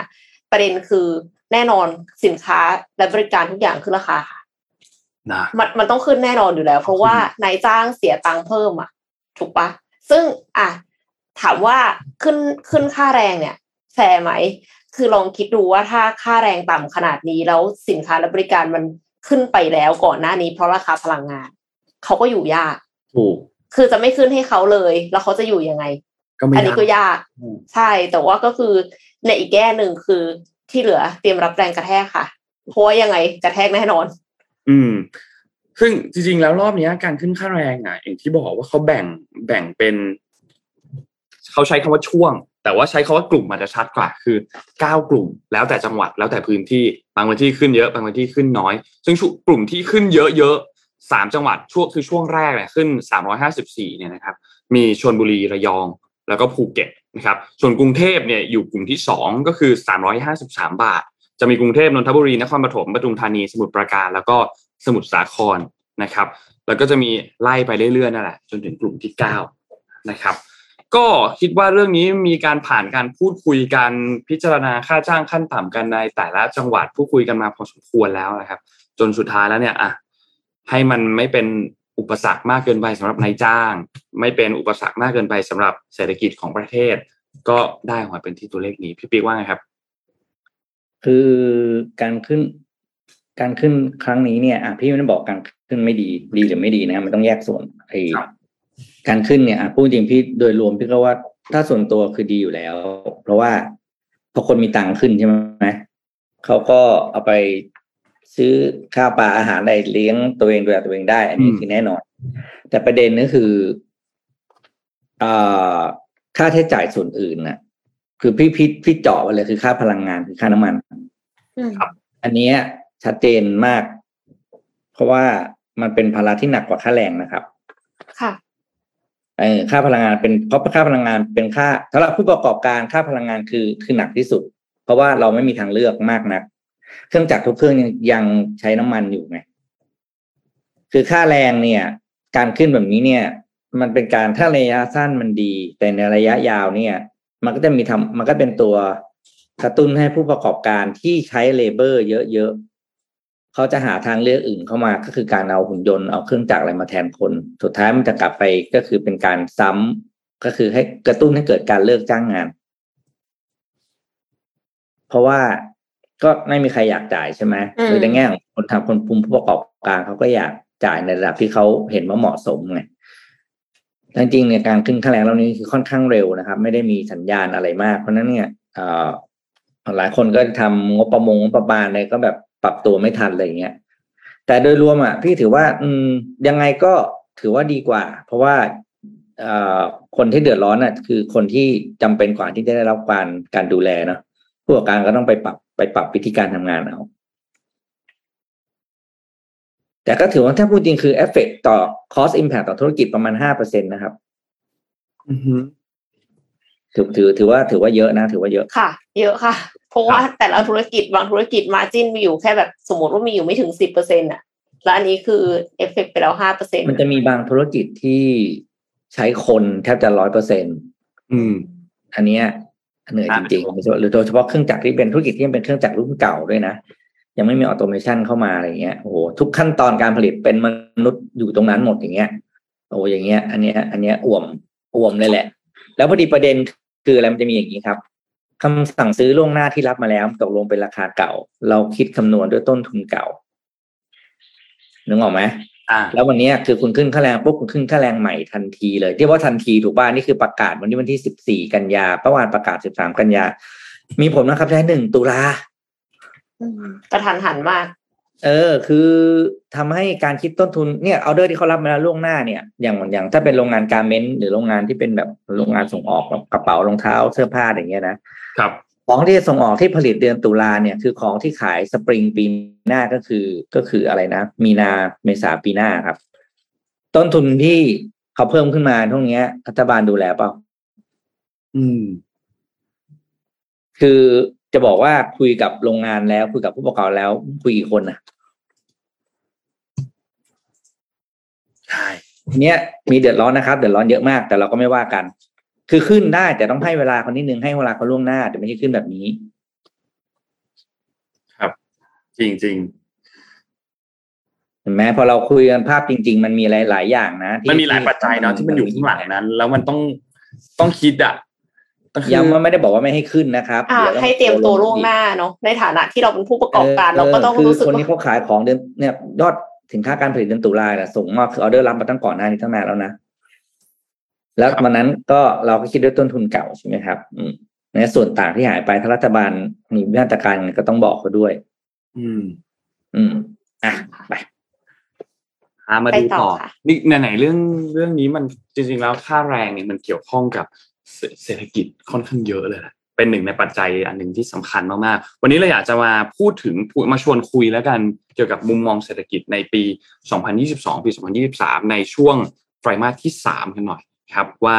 ประเด็นคือแน่นอนสินค้าและบริการทุกอย่างขึ้นราคาค่ะ มันมันต้องขึ้นแน่นอนอยู่แล้ว เพราะว่านายจ้างเสียตังค์เพิ่มอะ ถูกปะซึ่งอะถามว่าขึ้นขึ้นค่าแรงเนี่ยแฟร์ไหม คือลองคิดดูว่าถ้าค่าแรงต่ำขนาดนี้แล้วสินค้าและบริการมันขึ้นไปแล้วก่อนหน้านี้เพราะราคาพลังงาน เขาก็อยู่ยากถูกคือจะไม่ขึ้นให้เขาเลย แล้วเขาจะอยู่ยังไงอันนี้ก็ยากใช่ แต่ว่าก็คือในอีกแง่หนึ่งคือที่เหลือเตรียมรับแรงกระแทกค่ะเพราะว่ายังไงกระแทกแน่นอน อืม ซึ่งจริง ๆ แล้วรอบนี้การขึ้นค่าแรงอะอย่างที่บอกว่าเขาแบ่งแบ่งเป็นเขาใช้คำว่าช่วง แต่ว่าใช้คาว่ากลุ่มมันจะชัดกว่าคือเก้ากลุ่ม แล้วแต่จังหวัดแล้วแต่พื้นที่บางพื้นที่ขึ้นเยอะบางพื้นที่ขึ้นน้อย ซึ่งกลุ่มที่ขึ้นเยอะๆสามจังหวัดช่วงคือช่วงแรกเนี่ยขึ้นสามร้อยห้าสิบสี่เนี่ยนะครับ มีชนบุรีระยองแล้วก็ภูเก็ตนะครับส่วนกรุงเทพเนี่ยอยู่กลุ่มที่สองก็คือสามร้อยห้าสิบสามบาท จะมีกรุงเทพนนทบุรีนครปฐมปทุมธานีสมุทรปราการ แล้วก็สมุทรสาครนะครับ แล้วก็จะมีไล่ไปเรื่อยๆนั่นแหละจนถึงกลุ่มที่เก้านะครับก็คิดว่าเรื่องนี้มีการผ่านการพูดคุยกันพิจารณาค่าจ้างขั้นต่ำกันในแต่ละจังหวัดพูดคุยกันมาพอสมควรแล้วนะครับ จนสุดท้ายแล้วเนี่ยอะให้มันไม่เป็นอุปสรรคมากเกินไปสำหรับนายจ้าง ไม่เป็นอุปสรรคมากเกินไปสำหรับเศรษฐกิจของประเทศ ก็ได้ออกมาเป็นที่ตัวเลขนี้พี่ปิ๊กว่าไงครับ คือการขึ้น การขึ้นครั้งนี้เนี่ยอะพี่ไม่ได้บอกการขึ้นไม่ดี ดีหรือไม่ดีนะมันต้องแยกส่วนไอ้ครับการขึ้นเนี่ยอะพูดจริงพี่โดยรวมพี่ก็ว่าถ้าส่วนตัวคือดีอยู่แล้ว เพราะว่าพอคนมีตังค์ขึ้นใช่ไหมเขาก็เอาไปซื้อข้าวปลาอาหารได้เลี้ยงตัวเองดูแลตัวเองได้ อันนี้อืมคือแน่นอน แต่ประเด็นก็คืออ่าค่าใช้จ่ายส่วนอื่นน่ะ คือพี่พี่พี่เจาะไปเลยคือค่าพลังงานคือค่าน้ำมันอืมอันเนี้ยชัดเจนมาก เพราะว่ามันเป็นภาระที่หนักกว่าค่าแรงนะครับ ค่ะเออค่าพลังงานเป็นเพราะค่าพลังงานเป็นค่าสำหรับผู้ประกอบการค่าพลังงานคือคือหนักที่สุด เพราะว่าเราไม่มีทางเลือกมากนัก เครื่องจักรทุกเครื่องยังยังใช้น้ำมันอยู่ไงคือค่าแรงเนี่ย การขึ้นแบบนี้เนี่ย มันเป็นการถ้าระยะสั้นมันดี แต่ในระยะยาวเนี่ย มันก็จะมีทำมันก็เป็นตัวกระตุ้นให้ผู้ประกอบการที่ใช้เลเบอร์เยอะๆเขาจะหาทางเลือกอื่นเข้ามาก็คือการเอาหุ่นยนต์เอาเครื่องจักรอะไรมาแทนคน สุดท้ายมันจะกลับไปก็คือเป็นการซ้ำก็คือให้กระตุ้นให้เกิดการเลิกจ้างงาน เพราะว่าก็ไม่มีใครอยากจ่ายใช่ไหมอืมหรือในแง่ของคนทำคนภูมิผู้ประกอบการเขาก็อยากจ่ายในระดับที่เขาเห็นว่าเหมาะสมไงแต่ จริงเนี่ยการขึ้นค่าแรงรอบนี้คือค่อนข้างเร็วนะครับ ไม่ได้มีสัญญาณอะไรมาก เพราะฉะนั้นเนี่ยหลายคนก็ทำงบประมงงบประมาณอะไรก็แบบปรับตัวไม่ทันอะไรอย่างเงี้ย แต่โดยรวมอะพี่ถือว่า อืม ยังไงก็ถือว่าดีกว่า เพราะว่าคนที่เดือดร้อนอะ คือคนที่จำเป็นกว่าที่จะได้รับการการดูแลเนาะผู้ประกอบการก็ต้องไปปรับไปปรับวิธีการทำงานเอา แต่ก็ถือว่าถ้าพูดจริงคือเอฟเฟกต่อ cost impact ต่อธุรกิจประมาณห้าเปอร์เซ็นต์นะครับอือฮึถือถือถือว่าถือว่าเยอะนะ ถือว่าเยอะค่ะ เยอะค่ะ เพราะว่าแต่ละธุรกิจบางธุรกิจ margin มีอยู่แค่แบบสมมติว่ามีอยู่ไม่ถึงสิบเปอร์เซ็นต์อะแล้วอันนี้คือเอฟเฟกไปแล้วห้าเปอร์เซ็นต์มันจะมีบางธุรกิจที่ใช้คนแทบจะร้อยเปอร์เซ็นต์อืม อันเนี้ยเหนื่อยจริงๆหรือโดยเฉพาะเครื่องจักรที่เป็นธุรกิจที่ยังเป็นเครื่องจักรรุ่นเก่าด้วยนะ ยังไม่มีออโตเมชันเข้ามาอะไรเงี้ยโอ้โหทุกขั้นตอนการผลิตเป็นมนุษย์อยู่ตรงนั้นหมดอย่างเงี้ยโอ้อย่างเงี้ย อันเนี้ย อันเนี้ยอ่วมอ่วมเลยแหละ แล้วพอดีประเด็นคืออะไรมันจะมีอย่างนี้ครับคำสั่งซื้อล่วงหน้าที่รับมาแล้วตกลงเป็นราคาเก่า เราคิดคำนวณด้วยต้นทุนเก่านึกออกไหมอ่าแล้ววันเนี้ยคือคุณขึ้นค่าแรงปุ๊บคุณขึ้นค่าแรงใหม่ทันทีเลยที่ว่าทันทีถูกป่ะนี่คือประกาศวันนี้วันที่สิบสี่กันยาเมื่อวานประกาศสิบสามกันยา มีผลนะครับใช้หนึ่งตุลาอืม กระทันหันมาก เออ คือทำให้การคิดต้นทุนเนี่ยออเดอร์ที่เขารับมาแล้วล่วงหน้าเนี่ย อย่างอย่างถ้าเป็นโรงงานการเมนต์หรือโรงงานที่เป็นแบบโรงงานส่งออกแบบกระเป๋ารองเท้าเสื้อผ้าอย่างเงี้ยนะครับของที่จะส่งออกที่ผลิตเดือนตุลาเนี่ยคือของที่ขายสปริงปีหน้าก็คือก็คืออะไรนะ มีนาเมษาปีหน้าครับ ต้นทุนที่เขาเพิ่มขึ้นมาพวกเนี้ยรัฐบาลดูแลเปล่าอืม คือ จะบอกว่าคุยกับโรงงานแล้วคุยกับผู้ประกอบการแล้ว คุยกี่คนนะใช่ทีเนี้ยมีเดือดร้อนนะครับเดือดร้อนเยอะมาก แต่เราก็ไม่ว่ากัน คือขึ้นได้แต่ต้องให้เวลาเขานิดนึงให้เวลาเขาล่วงหน้าแต่ไม่ใช่ขึ้นแบบนี้จริงจริงเห็นไหมพอเราคุยกันภาพจริง ๆ มันมีหลายๆอย่างนะๆมันมีหลายปัจจัยเนาะที่มันอยู่ข้างหลังนั้น แล้วมันต้องต้องคิดอะต้องคือ ย้ำว่าไม่ได้บอกว่าไม่ให้ขึ้นนะครับอ่าดี๋ยวให้เตรียมตัวล่วงหน้าเนาะในฐานะที่เราเป็นผู้ประกอบการ เราก็ต้องคือรู้สึกคนว่าที่เขาขายของเดือนเนี่ยยอดสินค้าการผลิตเดือนตุลาเนี่ยส่งมอบคือออเดอร์รับมาตั้งก่อนหน้านี้ตั้งนานแล้วนะแล้ววันนั้นก็เราก็คิดด้วยต้นทุนเก่าใช่ไหมครับ อืมในส่วนต่างที่หายไปถ้ารัฐบาลมีมาตรการยังไงก็ต้องบอกเขาด้วย อืม อืมอะไปหามาไปดูต่อต่อค่ะนี่ไหนๆเรื่องเรื่องนี้มันจริง ๆ แล้วค่าแรงเนี่ยมันเกี่ยวข้องกับ เศรษฐกิจค่อนข้างเยอะเลยแหละเป็นหนึ่งในปัจจัยอันหนึ่งที่สำคัญมากๆ วันนี้เราอยากจะมาพูดถึงมาชวนคุยแล้วกันเกี่ยวกับมุมมองเศรษฐกิจในปี 2022 ปี 2023 ในช่วงไตรมาสที่ 3 กันหน่อยครับว่า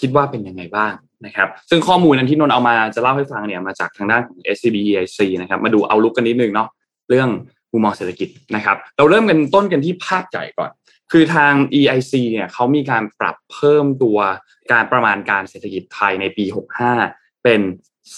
คิดว่าเป็นยังไงบ้างนะครับซึ่งข้อมูลนั้นที่นนเอามาจะเล่าให้ฟังเนี่ยมาจากทางด้านของ SCB EIC นะครับมาดูเอาลุกกันนิดนึงเนาะเรื่องมุมมองเศรษฐกิจนะครับเราเริ่มกันต้นกันที่ภาพใหญ่ก่อน คือทาง EIC เนี่ยเขามีการปรับเพิ่มตัวการประมาณการเศรษฐกิจไทยในปี 65 เป็น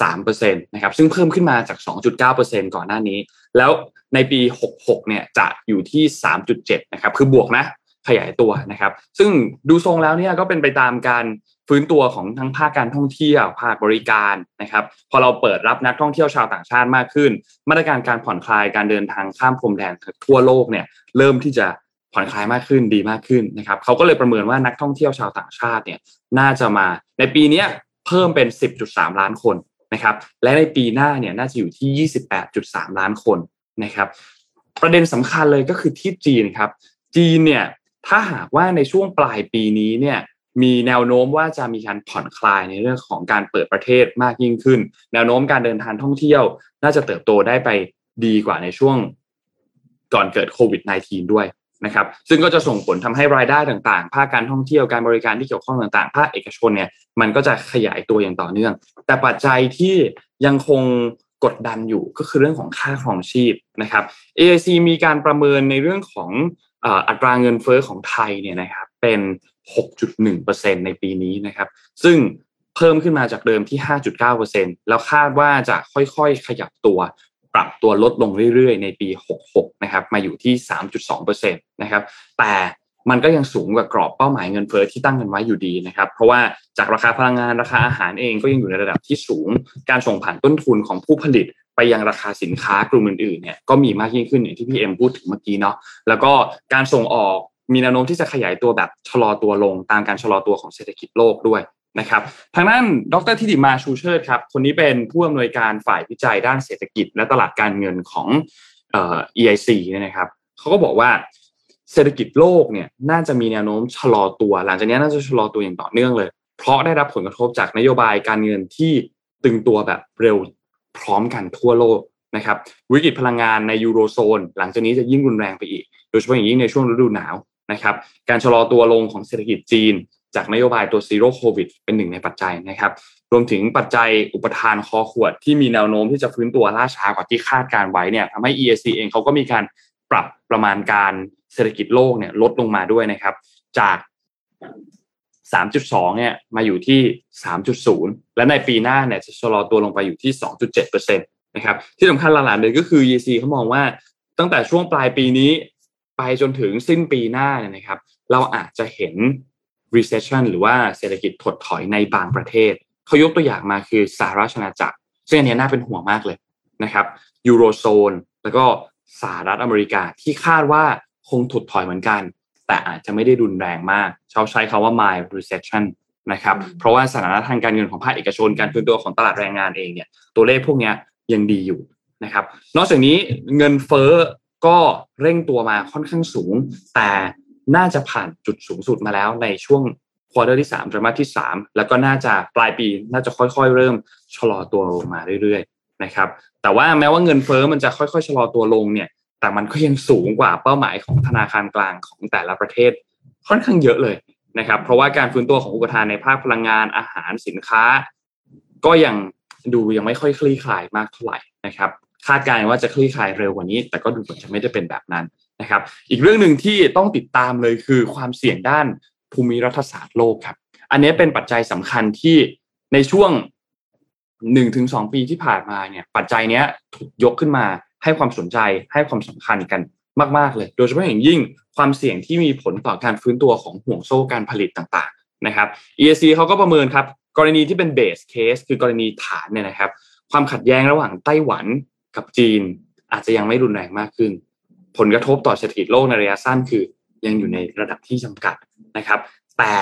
3%นะครับซึ่งเพิ่มขึ้นมาจาก 2.9%ก่อนหน้านี้ แล้วในปี 66 เนี่ยจะอยู่ที่ 3.7 นะครับ คือบวกนะ ขยายตัวนะครับ ซึ่งดูทรงแล้วเนี่ยก็เป็นไปตามการฟื้นตัวของทั้งภาคการท่องเที่ยว ภาคบริการนะครับ พอเราเปิดรับนักท่องเที่ยวชาวต่างชาติมากขึ้น มาตรการการผ่อนคลายการเดินทางข้ามพรมแดนทั่วโลกเนี่ยเริ่มที่จะ ผ่อนคลายมากขึ้นดีมากขึ้นนะครับเขาก็เลยประเมินว่านักท่องเที่ยวชาวต่างชาติเนี่ยน่าจะมาในปีนี้เพิ่มเป็น 10.3 ล้านคนนะครับและในปีหน้าเนี่ยน่าจะอยู่ที่ 28.3 ล้านคนนะครับประเด็นสำคัญเลยก็คือที่จีนครับจีนเนี่ยถ้าหากว่าในช่วงปลายปีนี้เนี่ยมีแนวโน้มว่าจะมีการผ่อนคลายในเรื่องของการเปิดประเทศมากยิ่งขึ้น แนวโน้มการเดินทางท่องเที่ยว น่าจะเติบโตได้ไปดีกว่าในช่วงก่อนเกิดโควิด -19 ด้วย นะครับซึ่งก็จะส่งผลทำให้รายได้ต่างๆ ภาคการท่องเที่ยวการบริการที่เกี่ยวข้องต่างๆ ภาคเอกชนเนี่ยมันก็จะขยายตัวอย่างต่อเนื่อง แต่ปัจจัยที่ยังคงกดดันอยู่ก็คือเรื่องของค่าครองชีพนะครับ AIC มีการประเมินในเรื่องของอัตราเงินเฟอ้อของไทยเนี่ยนะครับเป็น 6.1%ในปีนี้นะครับ ซึ่งเพิ่มขึ้นมาจากเดิมที่ 5.9%แล้วคาดว่าจะค่อยๆ ขยับตัว ปรับตัวลดลงเรื่อยๆ ในปี 66 นะครับ มาอยู่ที่ 3.2%นะครับ แต่มันก็ยังสูงกว่ากรอบเป้าหมายเงินเฟ้อที่ตั้งกันไว้อยู่ดีนะครับ เพราะว่าจากราคาพลังงานราคาอาหารเองก็ยังอยู่ในระดับที่สูง การส่งผ่านต้นทุนของผู้ผลิตไปยังราคาสินค้ากลุ่มอื่นๆ เนี่ยก็มีมากยิ่งขึ้นอย่างที่พี่เอ็มพูดถึงเมื่อกี้เนาะ แล้วก็การส่งออกมีแนวโน้มที่จะขยายตัวแบบชะลอตัวลงตามการชะลอตัวของเศรษฐกิจโลกด้วย นะครับทางด้านดรทิติมาชูเชิดครับคนนี้เป็นผู้อำนวยการฝ่ายวิจัยด้านเศรษฐกิจ และตลาดการเงินของเอ่อ EIC เนี่ยนะครับเขาก็บอกว่าเศรษฐกิจโลกเนี่ยน่าจะมีแนวโน้มชะลอตัว หลังจากนี้น่าจะชะลอตัวอย่างต่อเนื่องเลย เพราะได้รับผลกระทบจากนโยบายการเงินที่ตึงตัวแบบเร็วพร้อมกันทั่วโลกนะครับวิกฤตพลังงานในยูโรโซน หลังจากนี้จะยิ่งรุนแรงไปอีก โดยเฉพาะอย่างยิ่งในช่วงฤดูหนาวนะครับการชะลอตัวลงของเศรษฐกิจจีน จากนโยบายตัวซีโร่โควิดเป็นหนึ่งในปัจจัยนะครับ รวมถึงปัจจัยอุปทานคอขวดที่มีแนวโน้มที่จะฟื้นตัวล่าช้ากว่าที่คาดการไว้เนี่ยทำให้ EAC เองเขาก็มีการปรับประมาณการเศรษฐกิจโลกเนี่ยลดลงมาด้วยนะครับ จาก 3.2 เนี่ยมาอยู่ที่ 3.0 และในปีหน้าเนี่ยจะชะลอตัวลงไปอยู่ที่ 2.7%นะครับที่สำคัญหลักๆเลยก็คือ EAC เขามองว่าตั้งแต่ช่วงปลายปีนี้ไปจนถึงสิ้นปีหน้าเนี่ยนะครับ เราอาจจะเห็น recession หรือว่าเศรษฐกิจถดถอยในบางประเทศ เขายกตัวอย่างมาคือสหรัฐอาณาจักร ซึ่งอันนี้น่าเป็นห่วงมากเลยนะครับยูโรโซนแล้วก็สหรัฐอเมริกาที่คาดว่าคงถดถอยเหมือนกัน แต่อาจจะไม่ได้รุนแรงมากเขาใช้คาว่า mild recession นะครับเพราะว่าสถานะทางการเงินของภาคเอกชนการฟื้นตัวของตลาดแรงงานเองเนี่ยตัวเลขพวกนี้ยังดีอยู่นะครับนอกจากนี้เงินเฟ้อก็เร่งตัวมาค่อนข้างสูง แต่ น่าจะผ่านจุดสูงสุดมาแล้วในช่วงควอเตอร์ที่3ไตรมาสที่ 3 แล้วก็น่าจะปลายปีน่าจะค่อยๆ เริ่มชะลอตัวลงมาเรื่อยๆนะครับแต่ว่าแม้ว่าเงินเฟอ้อมันจะค่อยๆชะลอตัวลงเนี่ยแต่มันก็ยังสูงกว่าเป้าหมายของธนาคารกลางของแต่ละประเทศค่อนข้างเยอะเลยนะครับเพราะว่าการฟื้นตัวของอุปทานในภาคพลังงานอาหารสินค้า ก็ยังดูยังไม่ค่อยคลี่คลายมากเท่าไหร่นะครับคาดการณ์ว่าจะคลี่คลายเร็วกว่านี้ แต่ก็ดูเหมือนจะไม่ได้เป็นแบบนั้น นะครับ อีกเรื่องหนึ่งที่ต้องติดตามเลยคือความเสี่ยงด้านภูมิรัฐศาสตร์โลกครับ อันนี้เป็นปัจจัยสำคัญที่ในช่วงหนึ่งถึงสองปีที่ผ่านมาเนี่ย ปัจจัยนี้ถูกยกขึ้นมาให้ความสนใจให้ความสำคัญกันมากๆเลย โดยเฉพาะอย่างยิ่งความเสี่ยงที่มีผลต่อการฟื้นตัวของห่วงโซ่การผลิตต่างๆนะครับ EAC เขาก็ประเมินครับ กรณีที่เป็นเบสเคสคือกรณีฐานเนี่ยนะครับ ความขัดแย้งระหว่างไต้หวันกับจีน อาจจะยังไม่รุนแรงมากขึ้น ผลกระทบต่อเศรษฐกิจโลกในระยะสั้นคือยังอยู่ในระดับที่จำกัดนะครับ แต่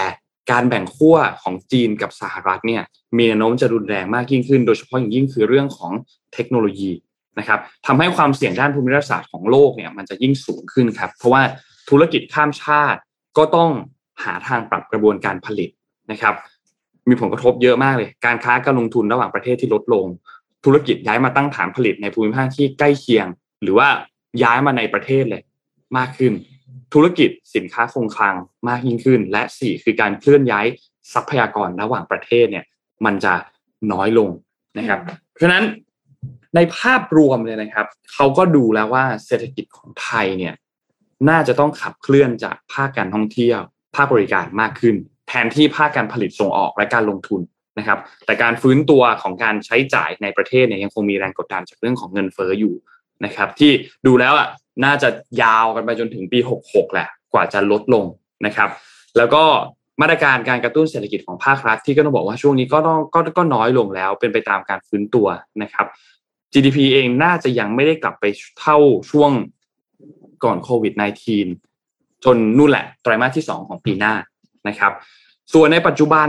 การแบ่งขั้วของจีนกับสหรัฐเนี่ยมีแนวโน้มจะรุนแรงมากยิ่งขึ้น โดยเฉพาะอย่างยิ่งคือเรื่องของเทคโนโลยีนะครับทำให้ความเสี่ยงด้านภูมิรัฐศาสตร์ของโลกเนี่ยมันจะยิ่งสูงขึ้นครับ เพราะว่าธุรกิจข้ามชาติก็ต้องหาทางปรับกระบวนการผลิตนะครับ มีผลกระทบเยอะมากเลย การค้าการลงทุนระหว่างประเทศที่ลดลง ธุรกิจย้ายมาตั้งฐานผลิตในภูมิภาคที่ใกล้เคียง หรือว่า ย้ายมาในประเทศเลย มากขึ้น ธุรกิจสินค้าคงคลังมากยิ่งขึ้น และสี่คือการเคลื่อนย้ายทรัพยากรระหว่างประเทศเนี่ย มันจะน้อยลงนะครับ เพราะฉะนั้นในภาพรวมเลยนะครับเขาก็ดูแล้วว่าเศรษฐกิจของไทยเนี่ย น่าจะต้องขับเคลื่อนจากภาคการท่องเที่ยว ภาคบริการมากขึ้น แทนที่ภาคการผลิตส่งออกและการลงทุนนะครับ แต่การฟื้นตัวของการใช้จ่ายในประเทศเนี่ยยังคงมีแรงกดดันจากเรื่องของเงินเฟ้ออยู่ นะครับที่ดูแล้วอะน่าจะยาวกันไปจนถึงปี 66 แหละกว่าจะลดลงนะครับ แล้วก็มาตรการการกระตุ้นเศรษฐกิจของภาครัฐที่ก็ต้องบอกว่าช่วงนี้ก็ต้องก็ก็น้อยลงแล้วเป็นไปตามการฟื้นตัวนะครับ GDP เองน่าจะยังไม่ได้กลับไปเท่าช่วงก่อนโควิด -19 จนนู่นแหละไตรมาสที่สองของปีหน้านะครับ ส่วนในปัจจุบัน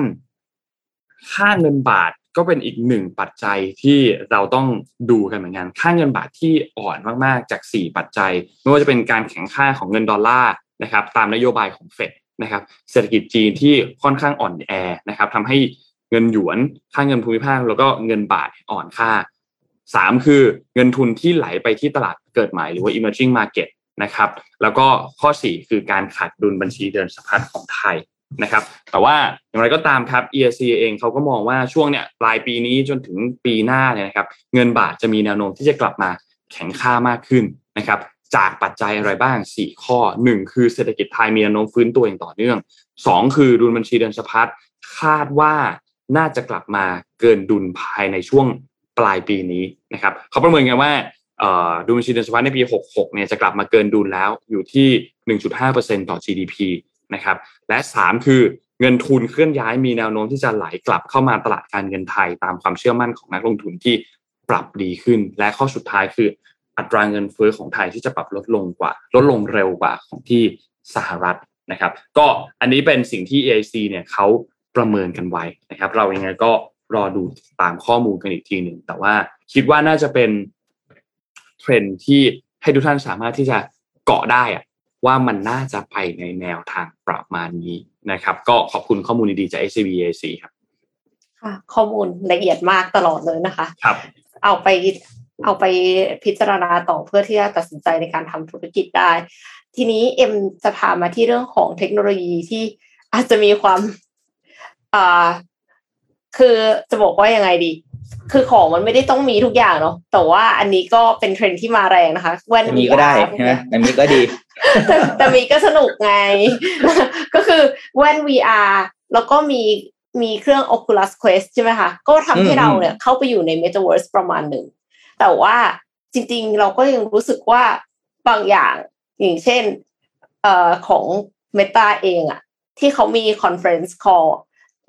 ค่าเงินบาท ก็เป็นอีกหนึ่งปัจจัยที่เราต้องดูกันเหมือนกันค่าเงินบาทที่อ่อนมากๆจาก 4 ปัจจัย ไม่ว่าจะเป็นการแข่งค่าของเงินดอลลาร์นะครับตามนโยบายของเฟดนะครับเศรษฐกิจจีนที่ค่อนข้างอ่อนแอนะครับทำให้เงินหยวนค่าเงินภูมิภาค แล้วก็เงินบาทอ่อนค่าสามคือเงินทุนที่ไหลไปที่ตลาดเกิดใหม่หรือว่า emerging market นะครับแล้วก็ข้อสี่คือการขาดดุลบัญชีเดินสะพัดของไทย นะครับ แต่ว่าอย่างไรก็ตามครับ ERC เองเขาก็มองว่าช่วงเนี้ยปลายปีนี้จนถึงปีหน้าเนี่ยนะครับเงินบาทจะมีแนวโน้มที่จะกลับมาแข็งค่ามากขึ้นนะครับจากปัจจัยอะไรบ้าง 4 ข้อ 1 คือเศรษฐกิจไทยมีแนวโน้มฟื้นตัวอย่างต่อเนื่อง 2 คือดุลบัญชีเดินสะพัดคาดว่าน่าจะกลับมาเกินดุลภายในช่วงปลายปีนี้นะครับเขาประเมินกันว่าดุลบัญชีเดินสะพัดในปี 66 เนี่ยจะกลับมาเกินดุลแล้วอยู่ที่ 1.5%ต่อ GDP นะครับและ 3 คือเงินทุนเคลื่อนย้ายมีแนวโน้มที่จะไหลกลับเข้ามาตลาดการเงินไทย ตามความเชื่อมั่นของนักลงทุนที่ปรับดีขึ้น และข้อสุดท้ายคืออัตราเงินเฟ้อของไทยที่จะปรับลดลงกว่า ลดลงเร็วกว่าของที่สหรัฐนะครับ ก็อันนี้เป็นสิ่งที่ AIC เนี่ยเขาประเมินกันไว้นะครับ เรายังไงก็รอดูตามข้อมูลกันอีกทีหนึ่งแต่ว่าคิดว่าน่าจะเป็นเทรนที่ให้ทุกท่านสามารถที่จะเกาะได้อะ ว่ามันน่าจะไปในแนวทางประมาณนี้นะครับ ก็ขอบคุณข้อมูลดีๆจาก SCBAC ครับค่ะ ข้อมูลละเอียดมากตลอดเลยนะคะครับเอาไปเอาไปพิจารณาต่อเพื่อที่จะตัดสินใจในการทำธุรกิจได้ ทีนี้เอ็มจะพามาที่เรื่องของเทคโนโลยีที่อาจจะมีความอ่าคือจะบอกว่ายังไงดี คือของมันไม่ได้ต้องมีทุกอย่างเนาะแต่ว่าอันนี้ก็เป็นเทรนที่มาแรงนะคะแว่นมีก็ได้ใช่ไหมแต่มีก็ดีแต่แต่มีก็สนุกไง ก็คือแว่น VR แล้วก็มีมีเครื่อง Oculus Quest ใช่ไหมคะ ก็ทำให้เราเนี่ยเข้าไปอยู่ใน Metaverse ประมาณหนึ่ง แต่ว่าจริงๆ เราก็ยังรู้สึกว่าบางอย่างอย่างเช่นเอ่อของ Meta เองอะที่เขามี Conference Call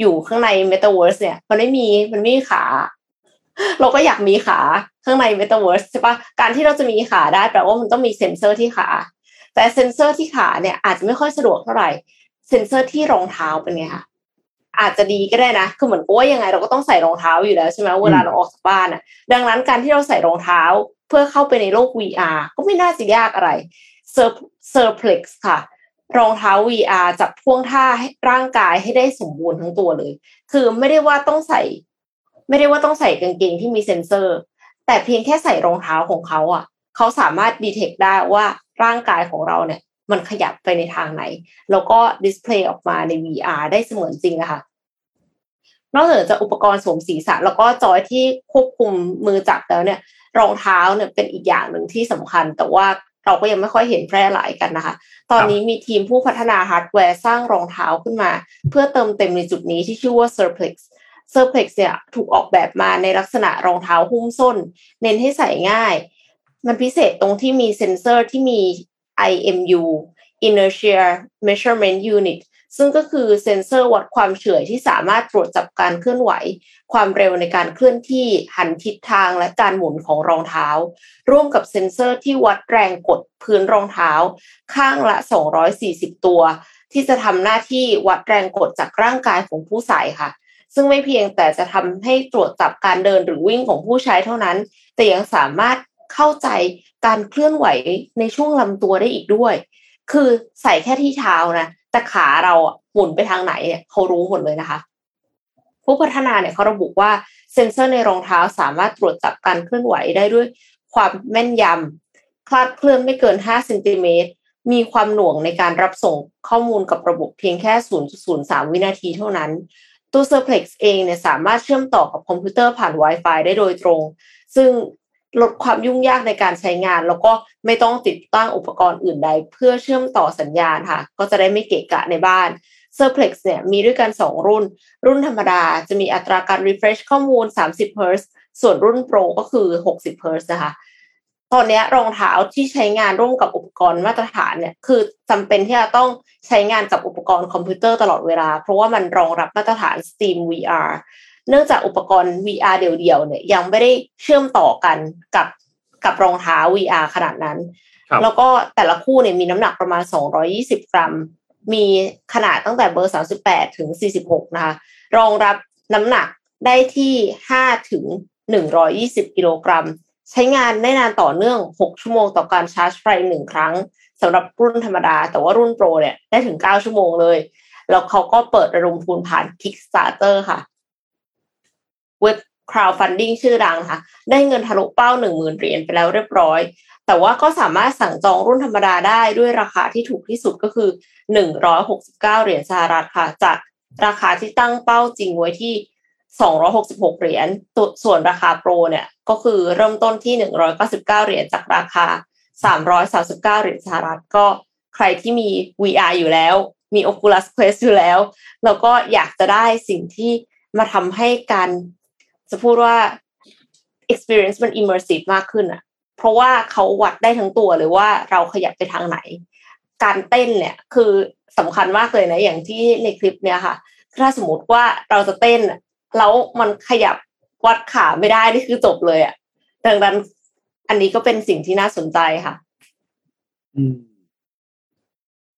อยู่ข้างใน Metaverse เนี่ย มันไม่มีมันไม่มีขา เราก็อยากมีขาข้างใน Metaverse ใช่ปะการที่เราจะมีขาได้แปลว่ามันต้องมีเซ็นเซอร์ที่ขา แต่เซ็นเซอร์ที่ขาเนี่ยอาจจะไม่ค่อยสะดวกเท่าไหร่เซ็นเซอร์ที่รองเท้าเป็นไงคะอาจจะดีก็ได้นะ คือเหมือนว่ายังไงเราก็ต้องใส่รองเท้าอยู่แล้วใช่ไหมเวลาเราออกจากบ้านอะ ดังนั้นการที่เราใส่รองเท้าเพื่อเข้าไปในโลก VR ก็ไม่น่าจะยากอะไรเซอร์ Surplex ค่ะ รองเท้า VR จับพ่วงท่าให้ร่างกายให้ได้สมบูรณ์ทั้งตัวเลย คือไม่ได้ว่าต้องใส่ ไม่ได้ว่าต้องใส่กางเกงที่มีเซ็นเซอร์ แต่เพียงแค่ใส่รองเท้าของเขาอะ เขาสามารถ detect ได้ว่าร่างกายของเราเนี่ยมันขยับไปในทางไหน แล้วก็ display ออกมาใน VR ได้เสมือนจริงอะค่ะ นอกจากจะอุปกรณ์สวมศีรษะ แล้วก็จอยที่ควบคุมมือจับแล้วเนี่ย รองเท้าเนี่ยเป็นอีกอย่างหนึ่งที่สำคัญ แต่ว่าเราก็ยังไม่ค่อยเห็นแพร่หลายกันนะคะ ตอนนี้มีทีมผู้พัฒนาฮาร์ดแวร์สร้างรองเท้าขึ้นมา เพื่อเติมเต็มในจุดนี้ที่ชื่อว่า Surplex Surplex เนี่ยถูกออกแบบมาในลักษณะรองเท้าหุ้มส้น เน้นให้ใส่ง่าย มันพิเศษตรงที่มีเซ็นเซอร์ที่มี IMU Inertia Measurement Unit ซึ่งก็คือเซ็นเซอร์วัดความเฉื่อยที่สามารถตรวจจับการเคลื่อนไหว ความเร็วในการเคลื่อนที่หันทิศทางและการหมุนของรองเท้า ร่วมกับเซ็นเซอร์ที่วัดแรงกดพื้นรองเท้า ข้างละ 240 ตัว ที่จะทำหน้าที่วัดแรงกดจากร่างกายของผู้ใส่ค่ะ ซึ่งไม่เพียงแต่จะทำให้ตรวจจับการเดินหรือวิ่งของผู้ใช้เท่านั้น แต่ยังสามารถเข้าใจการเคลื่อนไหวในช่วงลำตัวได้อีกด้วย คือใส่แค่ที่เท้านะ แต่ขาเราหมุนไปทางไหนเนี่ยเขารู้หมดเลยนะคะ ผู้พัฒนาเนี่ยเขาระบุว่าเซ็นเซอร์ในรองเท้าสามารถตรวจจับการเคลื่อนไหวได้ด้วยความแม่นยำ คลาดเคลื่อนไม่เกิน 5 เซนติเมตร มีความหน่วงในการรับส่งข้อมูลกับระบบเพียงแค่ 0.03 วินาทีเท่านั้น ตัว Surplex เองเนี่ยสามารถเชื่อมต่อกับคอมพิวเตอร์ผ่าน Wi-Fi ได้โดยตรง ซึ่งลดความยุ่งยากในการใช้งาน แล้วก็ไม่ต้องติดตั้งอุปกรณ์อื่นใด เพื่อเชื่อมต่อสัญญาณค่ะ ก็จะได้ไม่เกะกะในบ้าน Surplex เนี่ยมีด้วยกัน 2 รุ่น รุ่นธรรมดาจะมีอัตราการ refresh ข้อมูล 30 Hz ส่วนรุ่น Pro ก็คือ 60 Hz นะคะ ตอนนี้รองเท้าที่ใช้งานร่วมกับอุปกรณ์มาตรฐานเนี่ยคือจำเป็นที่จะต้องใช้งานกับอุปกรณ์คอมพิวเตอร์ตลอดเวลา เพราะว่ามันรองรับมาตรฐาน Steam VR เนื่องจากอุปกรณ์ VR เดี่ยวๆเนี่ยยังไม่ได้เชื่อมต่อกันกับกับรองเท้า VR ขนาดนั้น แล้วก็แต่ละคู่เนี่ยมีน้ำหนักประมาณ 220 กรัม มีขนาดตั้งแต่เบอร์ 38 ถึง 46 นะคะ รองรับน้ำหนักได้ที่ 5 ถึง 120 กิโลกรัม ใช้งานได้นานต่อเนื่อง 6 ชั่วโมงต่อการชาร์จไฟหนึ่งครั้งสำหรับรุ่นธรรมดา แต่ว่ารุ่นโปรเนี่ยได้ถึง 9 ชั่วโมงเลย แล้วเขาก็เปิดระดมทุนผ่าน Kickstarter ค่ะเว็บ crowdfunding ชื่อดังค่ะ ได้เงินทะลุเป้า 10,000 เหรียญไปแล้วเรียบร้อย แต่ว่าก็สามารถสั่งจองรุ่นธรรมดาได้ด้วยราคาที่ถูกที่สุดก็คือ 169 เหรียญสหรัฐค่ะ จากราคาที่ตั้งเป้าจริงไว้ที่ 266 เหรียญส่วนราคาโปรเนี่ย ก็คือเริ่มต้นที่ 199 เหรียญจากราคา 339 เหรียญสหรัฐก็ใครที่มี VR อยู่แล้ว มี Oculus Quest อยู่แล้ว แล้วก็อยากจะได้สิ่งที่มาทำให้การจะพูดว่า experience มัน immersive มากขึ้นอะเพราะว่าเขาวัดได้ทั้งตัวเลยว่าเราขยับไปทางไหน การเต้นเนี่ยคือสำคัญมากเลยนะ อย่างที่ในคลิปเนี่ยค่ะ ถ้าสมมติว่าเราจะเต้น แล้วมันขยับ วัดขาไม่ได้นี่คือจบเลยอะ่ะดังนั้นอันนี้ก็เป็นสิ่งที่น่าสนใจค่ะ อืม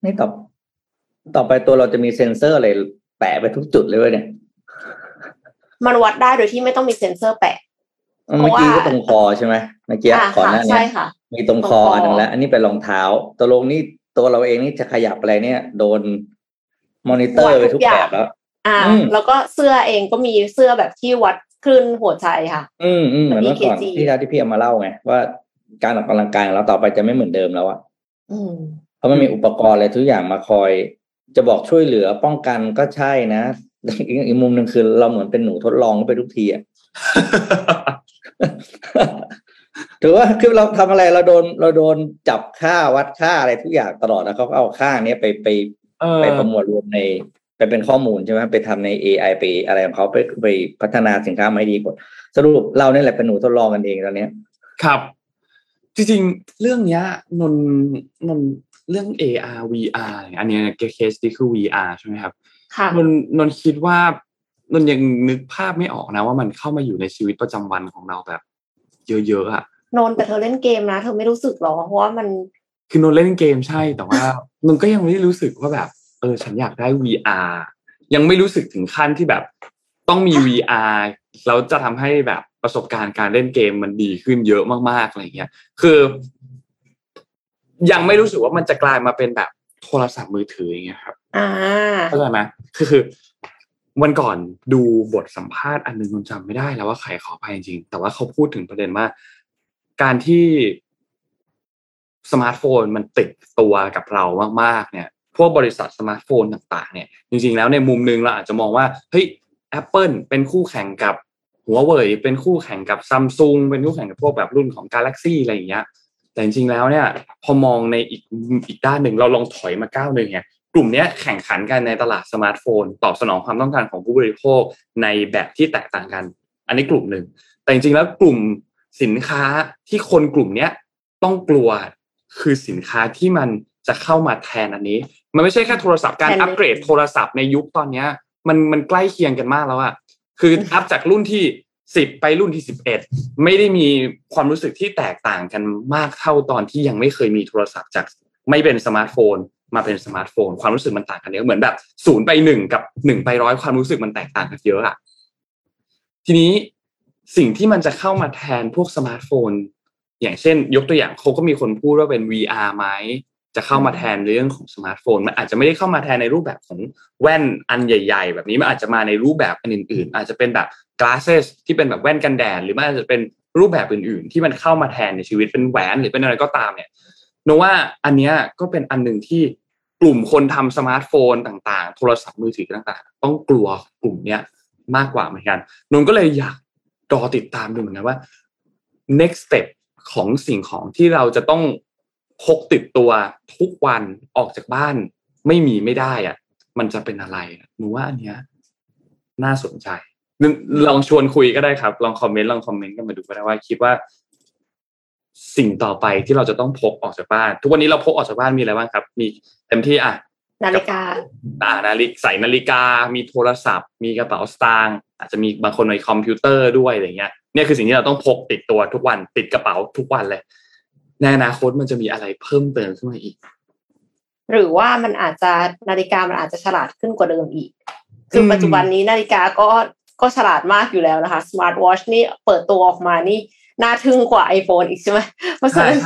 นี่ต่อต่อไปตัวเราจะมีเซ็นเซอร์อะไรแปะไปทุกจุดเลยเว้ยเนี่ย มันวัดได้โดยที่ไม่ต้องมีเซ็นเซอร์แปะเมื่อกี้ก็ตรงคอใช่ไหมเมื่อกี้ก่อนหน้านี้มีตรงคออันนึงแล้วอันนี้เป็นรองเท้าตัวลงนี่ตัวเราเองนี่จะขยับอะไรเนี่ย โดนมอนิเตอร์ไปทุกแบบแล้วอ่า แล้วก็เสื้อเองก็มีเสื้อแบบที่วัด คลื่นหัวใจค่ะ อืมอืมเหมือนเมื่อก่อนที่ที่พี่เอามาเล่าไงว่าการออกกำลังกายของเราต่อไปจะไม่เหมือนเดิมแล้วอะเพราะมันมีอุปกรณ์อะไรทุกอย่างมาคอย จะบอกช่วยเหลือป้องกันก็ใช่นะอีกมุมหนึ่งคือเราเหมือนเป็นหนูทดลองไปทุกทีอะถือว่าคือเราทำอะไรเราโดนเราโดนจับค่าวัดค่าอะไรทุกอย่างตลอดแล้วเขาเอาค่าเนี้ยไปไปไปประมวลรวมใน ไปเป็นข้อมูลใช่ไหมไปทำใน AI ไปอะไรของเขาไปไปพัฒนาสินค้าไม่ดีกว่าสรุปเราเนี่ยแหละเป็นหนูทดลองกันเองตอนนี้ครับ จริงๆ เรื่องเนี้ยนนนนเรื่อง AR VR อันนี้เคสที่คือ VR ใช่ไหมครับนนนนคิดว่านนยังนึกภาพไม่ออกนะว่ามันเข้ามาอยู่ในชีวิตประจำวันของเราแบบ เยอะๆอะนนแต่เธอเล่นเกมนะเธอไม่รู้สึกหรอเพราะว่ามันคือนนเล่นเกมใช่แต่ว่านนก็ยังไม่ได้รู้สึกว่าแบบ เออฉันอยากได้ VR ยังไม่รู้สึกถึงขั้นที่แบบ ต้องมี VR แล้วจะทำให้แบบประสบการณ์การเล่นเกมมันดีขึ้นเยอะมากๆอะไรเงี้ย คือ ยังไม่รู้สึกว่ามันจะกลายมาเป็นแบบโทรศัพท์มือถืออย่างเงี้ยครับอ่าเข้าใจไหมคือคือวันก่อนดูบทสัมภาษณ์อันนึงนนจำไม่ได้แล้วว่าใครขอไปจริงแต่ว่าเขาพูดถึงประเด็นว่า การที่สมาร์ทโฟนมันติดตัวกับเรามากๆ เนี่ย พวกบริษัทสมาร์ทโฟนต่างๆเนี่ยจริงๆแล้วในมุมนึงเราอาจจะมองว่าเฮ้ย Apple เป็นคู่แข่งกับหัวเว่ยเป็นคู่แข่งกับซัมซุงเป็นคู่แข่งกับพวกแบบรุ่นของ Galaxy อะไรอย่างเงี้ยแต่จริงๆแล้วเนี่ยพอมองในอีกอีกด้านหนึ่งเราลองถอยมาก้าวหนึ่งเนี่ยกลุ่มนี้แข่งขันกันในตลาดสมาร์ทโฟน ตอบสนองความต้องการของผู้บริโภคในแบบที่แตกต่างกัน อันนี้กลุ่มหนึ่งแต่จริงๆแล้วกลุ่มสินค้าที่คนกลุ่มนี้ต้องกลัวคือสินค้าที่มันจะเข้ามาแทนอันนี้ มันไม่ใช่แค่โทรศัพท์การอัปเกรดโทรศัพท์ในยุคตอนเนี้ย มันมันใกล้เคียงกันมากแล้วอะคือ up จากรุ่นที่สิบไปรุ่นที่สิบเอ็ดไม่ได้มีความรู้สึกที่แตกต่างกันมากเท่าตอนที่ยังไม่เคยมีโทรศัพท์จากไม่เป็นสมาร์ทโฟน มาเป็นสมาร์ทโฟน ความรู้สึกมันต่างกันเยอะเหมือนแบบศูนย์ไปหนึ่งกับหนึ่งไปร้อยความรู้สึกมันแตกต่างกันเยอะอะทีนี้สิ่งที่มันจะเข้ามาแทนพวกสมาร์ทโฟน อย่างเช่น ยกตัวอย่างเขาก็มีคนพูดว่าเป็น VR ไหม จะเข้ามาแทนเรื่องของสมาร์ทโฟน มันอาจจะไม่ได้เข้ามาแทนในรูปแบบของแว่นอันใหญ่ ๆ แบบนี้มันอาจจะมาในรูปแบบอันอื่น ๆ อาจจะเป็นแบบ glasses ที่เป็นแบบแว่นกันแดดหรือมันอาจจะเป็นรูปแบบอื่น ๆ ที่มันเข้ามาแทนในชีวิตเป็นแหวนหรือเป็นอะไรก็ตามเนี่ยโนว่าอันเนี้ยก็เป็นอันหนึ่งที่กลุ่มคนทำสมาร์ทโฟนต่างๆ โทรศัพท์มือถือต่างๆ ต้องกลัวกลุ่มเนี้ยมากกว่าเหมือนกันนนก็เลยอยากรอติดตามดูเหมือนกันว่า next step ของสิ่งของที่เราจะต้อง พกติดตัวทุกวันออกจากบ้าน ไม่มีไม่ได้อะมันจะเป็นอะไรหนูว่าอันเนี้ยน่าสนใจลองชวนคุยก็ได้ครับ ลองคอมเมนต์ลองคอมเมนต์กันมาดูก็ได้ว่าคิดว่า สิ่งต่อไปที่เราจะต้องพกออกจากบ้าน ทุกวันนี้เราพกออกจากบ้านมีอะไรบ้างครับ มีเต็มที่อะนาฬิกาอ่านาฬิกใส่นาฬิกา มีโทรศัพท์ มีกระเป๋าสตางค์อาจจะมีบางคนมีคอมพิวเตอร์ด้วยอะไรเงี้ยเนี่ยคือสิ่งที่เราต้องพกติดตัวทุกวันติดกระเป๋าทุกวันเลย ในอนาคตมันจะมีอะไรเพิ่มเติมขึ้นมาอีก หรือว่ามันอาจจะนาฬิกามันอาจจะฉลาดขึ้นกว่าเดิมอีก คือปัจจุบันนี้นาฬิกาก็ก็ฉลาดมากอยู่แล้วนะคะสมาร์ทวอชนี่เปิดตัวออกมานี่น่าทึ่งกว่า iPhone อีกใช่ไหมเพราะฉะนั้น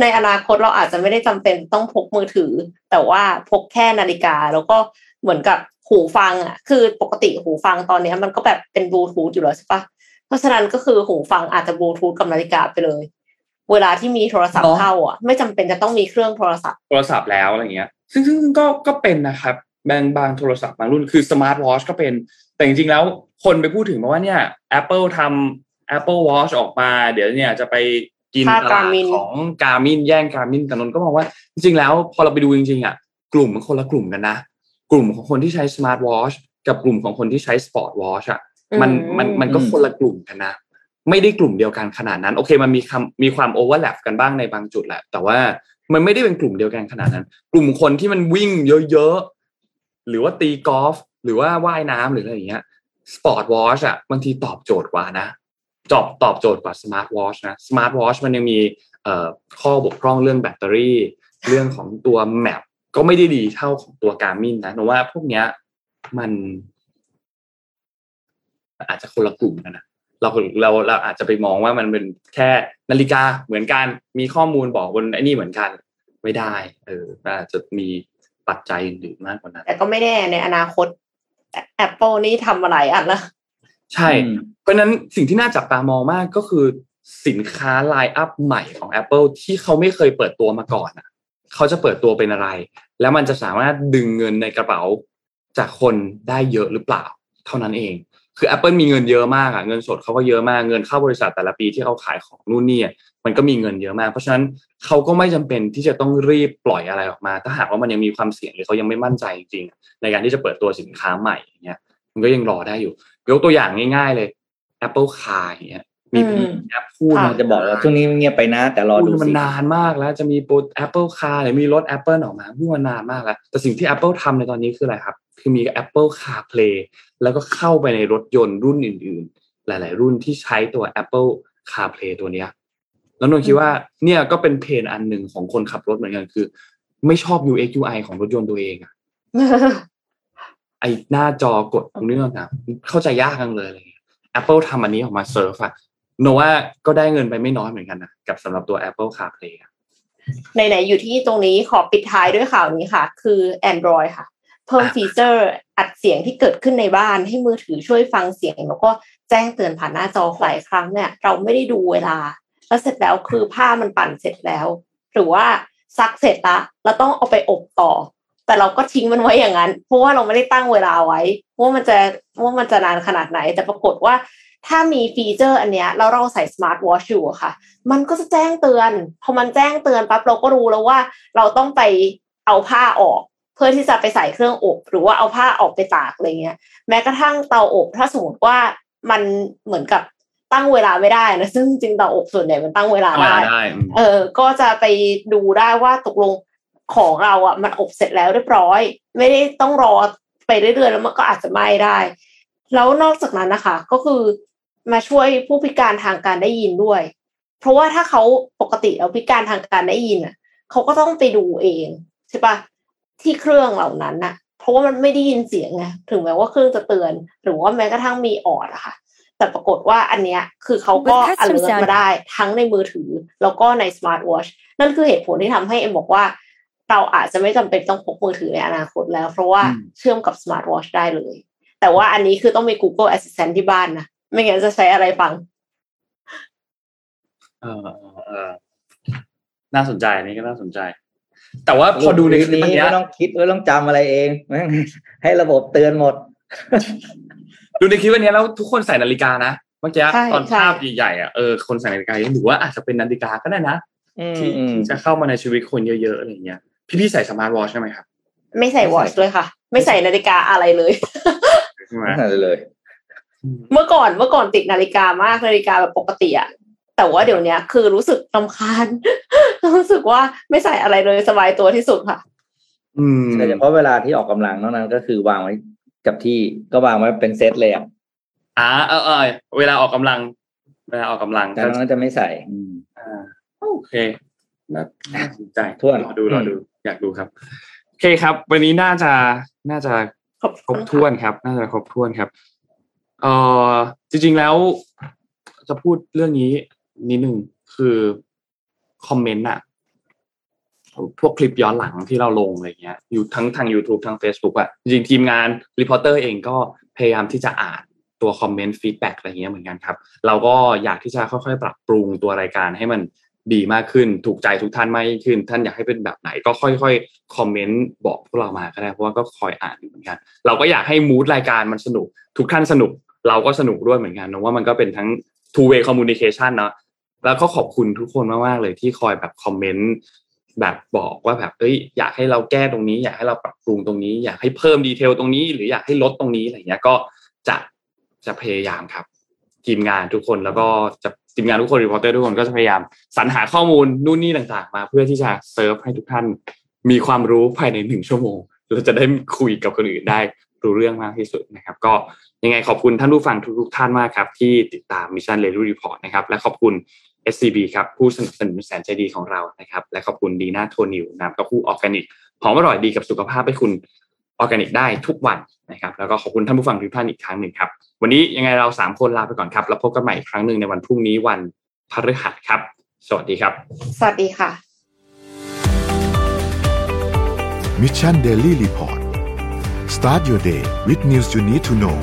ในอนาคตเราอาจจะไม่ได้จำเป็นต้องพกมือถือ แต่ว่าพกแค่นาฬิกาแล้วก็เหมือนกับหูฟังอะ คือปกติหูฟังตอนนี้มันก็แบบเป็นบลูทูธอยู่แล้วใช่ปะเพราะฉะนั้นก็คือหูฟังอาจจะบลูทูธกับนาฬิกาไปเลย เวลาที่มีโทรศัพท์เข้าอะ ไม่จำเป็นจะต้องมีเครื่องโทรศัพท์ โทรศัพท์แล้วอะไรเงี้ย ซึ่งซึ่งก็ก็เป็นนะครับบางบางโทรศัพท์บางรุ่นคือสมาร์ทวอชก็เป็น แต่จริงๆแล้วคนไปพูดถึงมาว่าเนี่ย Apple ทำ Apple Watch ออกมา เดี๋ยวเนี่ยจะไปกินตลาดของ Garmin แย่ง Garmin แต่นนก็มองว่า จริงๆแล้วพอเราไปดูจริงๆอะกลุ่มมันคนละกลุ่มกันนะ กลุ่มของคนที่ใช้สมาร์ทวอชกับกลุ่มของคนที่ใช้ sport watch อะมันมันมันก็คนละกลุ่มกันนะ ไม่ได้กลุ่มเดียวกันขนาดนั้น โอเค มันมีคำมีความ overlap กันบ้างในบางจุดแหละ แต่ว่ามันไม่ได้เป็นกลุ่มเดียวกันขนาดนั้น กลุ่มคนที่มันวิ่งเยอะๆ หรือว่าตีกอล์ฟหรือว่าว่ายน้ำหรืออะไรอย่างเงี้ย sport watch อะบางทีตอบโจทย์กว่านะจอบตอบโจทย์กว่าสมาร์ทวอชนะสมาร์ทวอชมันยังมีข้อบกพร่องเรื่องแบตเตอรี่ เรื่องของตัว map ก็ไม่ได้ดีเท่าของตัว Garmin นะเพราะว่าพวกเนี้ยมันอาจจะคนละกลุ่มกันนะ เราเราเราอาจจะไปมองว่ามันเป็นแค่นาฬิกาเหมือนกันมีข้อมูลบอกบนไอ้นี่เหมือนกัน ไม่ได้ เอออาจจะมีปัจจัยอื่นมากกว่านั้นแต่ก็ไม่แน่ในอนาคต Apple นี่ทำอะไรอะนะใช่ เพราะนั้นสิ่งที่น่าจับตามองมากก็คือสินค้าไลน์อัพใหม่ของ Apple ที่เขาไม่เคยเปิดตัวมาก่อนอะเขาจะเปิดตัวเป็นอะไร แล้วมันจะสามารถดึงเงินในกระเป๋าจากคนได้เยอะหรือเปล่า เท่านั้นเอง คือ Apple มีเงินเยอะมากอะเงินสดเขาก็เยอะมากเงินเข้าบริษัทแต่ละปีที่เขาขายของนู่นนี่มันก็มีเงินเยอะมาก เพราะฉะนั้นเขาก็ไม่จำเป็นที่จะต้องรีบปล่อยอะไรออกมา ถ้าหากว่ามันยังมีความเสี่ยงหรือเขายังไม่มั่นใจจริงๆในการที่จะเปิดตัวสินค้าใหม่อย่างเงี้ยมันก็ยังรอได้อยู่ยกตัวอย่างง่าย ๆ เลย Apple Car อย่างเงี้ยมีแอปพูดจะบอกว่าช่วงนี้เงียบไปนะ แต่รอดูมันนานมากแล้ว จะมีโปร Apple Car หรือมีรถ Apple ออกมาพูดมานานมากแล้ว แต่สิ่งที่ Apple ทำในตอนนี้คืออะไรครับ คือมี Apple CarPlay แล้วก็เข้าไปในรถยนต์รุ่นอื่น ๆ หลาย ๆ รุ่นที่ใช้ตัว Apple CarPlay ตัวเนี้ยแล้วนนคิดว่าเนี่ยก็เป็นเพนอันหนึ่งของคนขับรถเหมือนกันคือ ไม่ชอบ UX UI ของรถยนต์ตัวเองอะไอหน้าจอกดตรงนี้นะเข้าใจยากกันเลยเลย Apple ทำอันนี้ออกมาเซิร์ฟอะนนว่าก็ได้เงินไปไม่น้อยเหมือนกันนะกับสำหรับตัว Apple CarPlay ไหนๆอยู่ที่ตรงนี้ขอปิดท้ายด้วยข่าวนี้ค่ะ คือ Android ค่ะ เพิ่มฟีเจอร์อัดเสียงที่เกิดขึ้นในบ้านให้มือถือช่วยฟังเสียง แล้วก็แจ้งเตือนผ่านหน้าจอหลายครั้งเนี่ย เราไม่ได้ดูเวลา แล้วเสร็จแล้วคือผ้ามันปั่นเสร็จแล้ว หรือว่าซักเสร็จละเราต้องเอาไปอบต่อ แต่เราก็ทิ้งมันไว้อย่างนั้น เพราะว่าเราไม่ได้ตั้งเวลาไว้ ว่ามันจะว่ามันจะนานขนาดไหน แต่ปรากฏว่าถ้ามีฟีเจอร์อันเนี้ยแล้วเราใส่สมาร์ทวอชอยู่ค่ะ มันก็จะแจ้งเตือน พอมันแจ้งเตือนปั๊บเราก็รู้แล้วว่า เราต้องไปเอาผ้าออก เพื่อที่จะไปใส่เครื่องอบหรือว่าเอาผ้าออกไปตากอะไรเงี้ย แม้กระทั่งเตาอบถ้าสมมติว่ามันเหมือนกับตั้งเวลาไม่ได้นะซึ่งจริงเตาอบส่วนใหญ่มันตั้งเวลาได้เออ ก็จะไปดูได้ว่าตกลงของเราอะมันอบเสร็จแล้วเรียบร้อย ไม่ได้ต้องรอไปเรื่อยๆแล้วมันก็อาจจะไหม้ได้ แล้วนอกจากนั้นนะคะ ก็คือมาช่วยผู้พิการทางการได้ยินด้วย เพราะว่าถ้าเขาปกติแล้วพิการทางการได้ยินอะเขาก็ต้องไปดูเองใช่ปะ ที่เครื่องเหล่านั้นน่ะ เพราะว่ามันไม่ได้ยินเสียงไงถึงแม้ว่าเครื่องจะเตือน หรือว่าแม้กระทั่งมีออดอะค่ะ แต่ปรากฏว่าอันเนี้ยคือเขาก็ With อัน customize มาได้ ทั้งในมือถือ แล้วก็ในสมาร์ทวอชนั่นคือเหตุผลที่ทำให้เอ็มบอกว่า เราอาจจะไม่จำเป็นต้องพกมือถือในอนาคตแล้ว เพราะว่าอืมเชื่อมกับสมาร์ทวอชได้เลย แต่ว่าอันนี้คือต้องมี Google Assistant ที่บ้านนะไม่งั้นจะใช้อะไรฟังเออเออเออน่าสนใจอันนี่ก็น่าสนใจ แต่ว่าพอดูในคลิปอันนี้เนี้ยไม่ต้องคิดไม่ต้องจำอะไรเองแม่งให้ระบบเตือนหมด ดูในคลิปอันเนี้ยแล้วทุกคนใส่นาฬิกานะเมื่อกี้ใช่ตอนใช่ภาพใหญ่ๆอะเออคนใส่นาฬิกายังถือว่าอาจจะเป็นนาฬิกาก็ได้นะอืมที่อืมที่จะเข้ามาในชีวิตคนเยอะๆอะไรเงี้ยพี่ๆใส่สมาร์ทวอชใช่ไหมครับ ไม่ใส่ watch ด้วยค่ะ ไม่ใส่นาฬิกาอะไรเลยใช่ไหมไม่ทันเลย เมื่อก่อนเมื่อก่อนติดนาฬิกามากนาฬิกาแบบปกติอะ แต่ว่าเดี๋ยวเนี้ยคือรู้สึกรำคาญ รู้สึกว่าไม่ใส่อะไรเลยสบายตัวที่สุดค่ะ อืมแต่เฉพาะเวลาที่ออกกำลังนอกนั้น ก็คือวางไว้กับที่ก็วางไว้เป็นเซตเลยอะอ่าเออเออเวลาออกกำลัง เวลาออกกำลังแต่นอกนั้นจะไม่ใส่อืมอ่าโอเคน่าน่าสนใจถ้วนรอดูรอดู อยากดูครับโอเคครับ วันนี้น่าจะน่าจะขอบครคุบณถ้วนครับ น่าจะครบถ้วนครับเอ่อจริง ๆแล้วจะพูดเรื่องนี้ นิดนึงคือคอมเมนต์อะพวกคลิปย้อนหลังที่เราลงอะไรเงี้ย อยู่ทั้งทาง YouTube ทั้ง Facebook อะจริงทีมงาน reporter เองก็พยายามที่จะอ่านตัวคอมเมนต์ feedback อะไรเงี้ยเหมือนกันครับ เราก็อยากที่จะค่อยๆ ปรับปรุงตัวรายการให้มันดีมากขึ้น ถูกใจทุกท่านมากขึ้น ท่านอยากให้เป็นแบบไหนก็ค่อยๆคอมเมนต์บอกพวกเรามาก็ได้เพราะว่าก็คอยอ่านอยู่เหมือนกัน เราก็อยากให้ mood รายการมันสนุก ทุกท่านสนุก เราก็สนุกด้วยเหมือนกันนะว่ามันก็เป็นทั้ง two way communication เนาะ แล้วก็ขอบคุณทุกคนมากๆเลยที่คอยแบบคอมเมนต์แบบบอกว่าแบบเอ้ยอยากให้เราแก้ตรงนี้ อยากให้เราปรับปรุงตรงนี้ อยากให้เพิ่ม detail ตรงนี้ หรืออยากให้ลดตรงนี้อะไรเงี้ยก็จะจะพยายามครับ ทีมงานทุกคนแล้วก็จะทีมงานทุกคน reporter ทุกคนก็จะพยายามสรรหาข้อมูลนู่นนี่ต่างๆ มา เพื่อที่จะเซิร์ฟให้ทุกท่านมีความรู้ภายในหนึ่งชั่วโมงเราจะได้คุยกับคนอื่นได้รู้เรื่องมากที่สุดนะครับ ก็ยังไงขอบคุณท่านผู้ฟังทุกๆท่านมากครับ ที่ติดตามมิชชั่นเ a ลูรีพอร์ตนะครับและขอบคุณ SCB ครับผู้สนับสนุนแสนใจดีของเรานะครับ และขอบคุณดีน่าโทนิวน้ำเต้าหู้ออร์แกนิกหอมอร่อยดีกับสุขภาพให้คุณออร์แกนิกได้ทุกวันนะครับ แล้วก็ขอบคุณท่านผู้ฟังทุกท่านอีกครั้งหนึ่งครับ วันนี้ยังไงเราสามคนลาไปก่อนครับ แล้วพบกันใหม่อีกครั้งหนึ่งในวันพรุ่งนี้วันพฤหัสครับ สวัสดีครับ สวัสดีค่ะมิชชันเดลี่รีพอร์ต start your day with news you need to know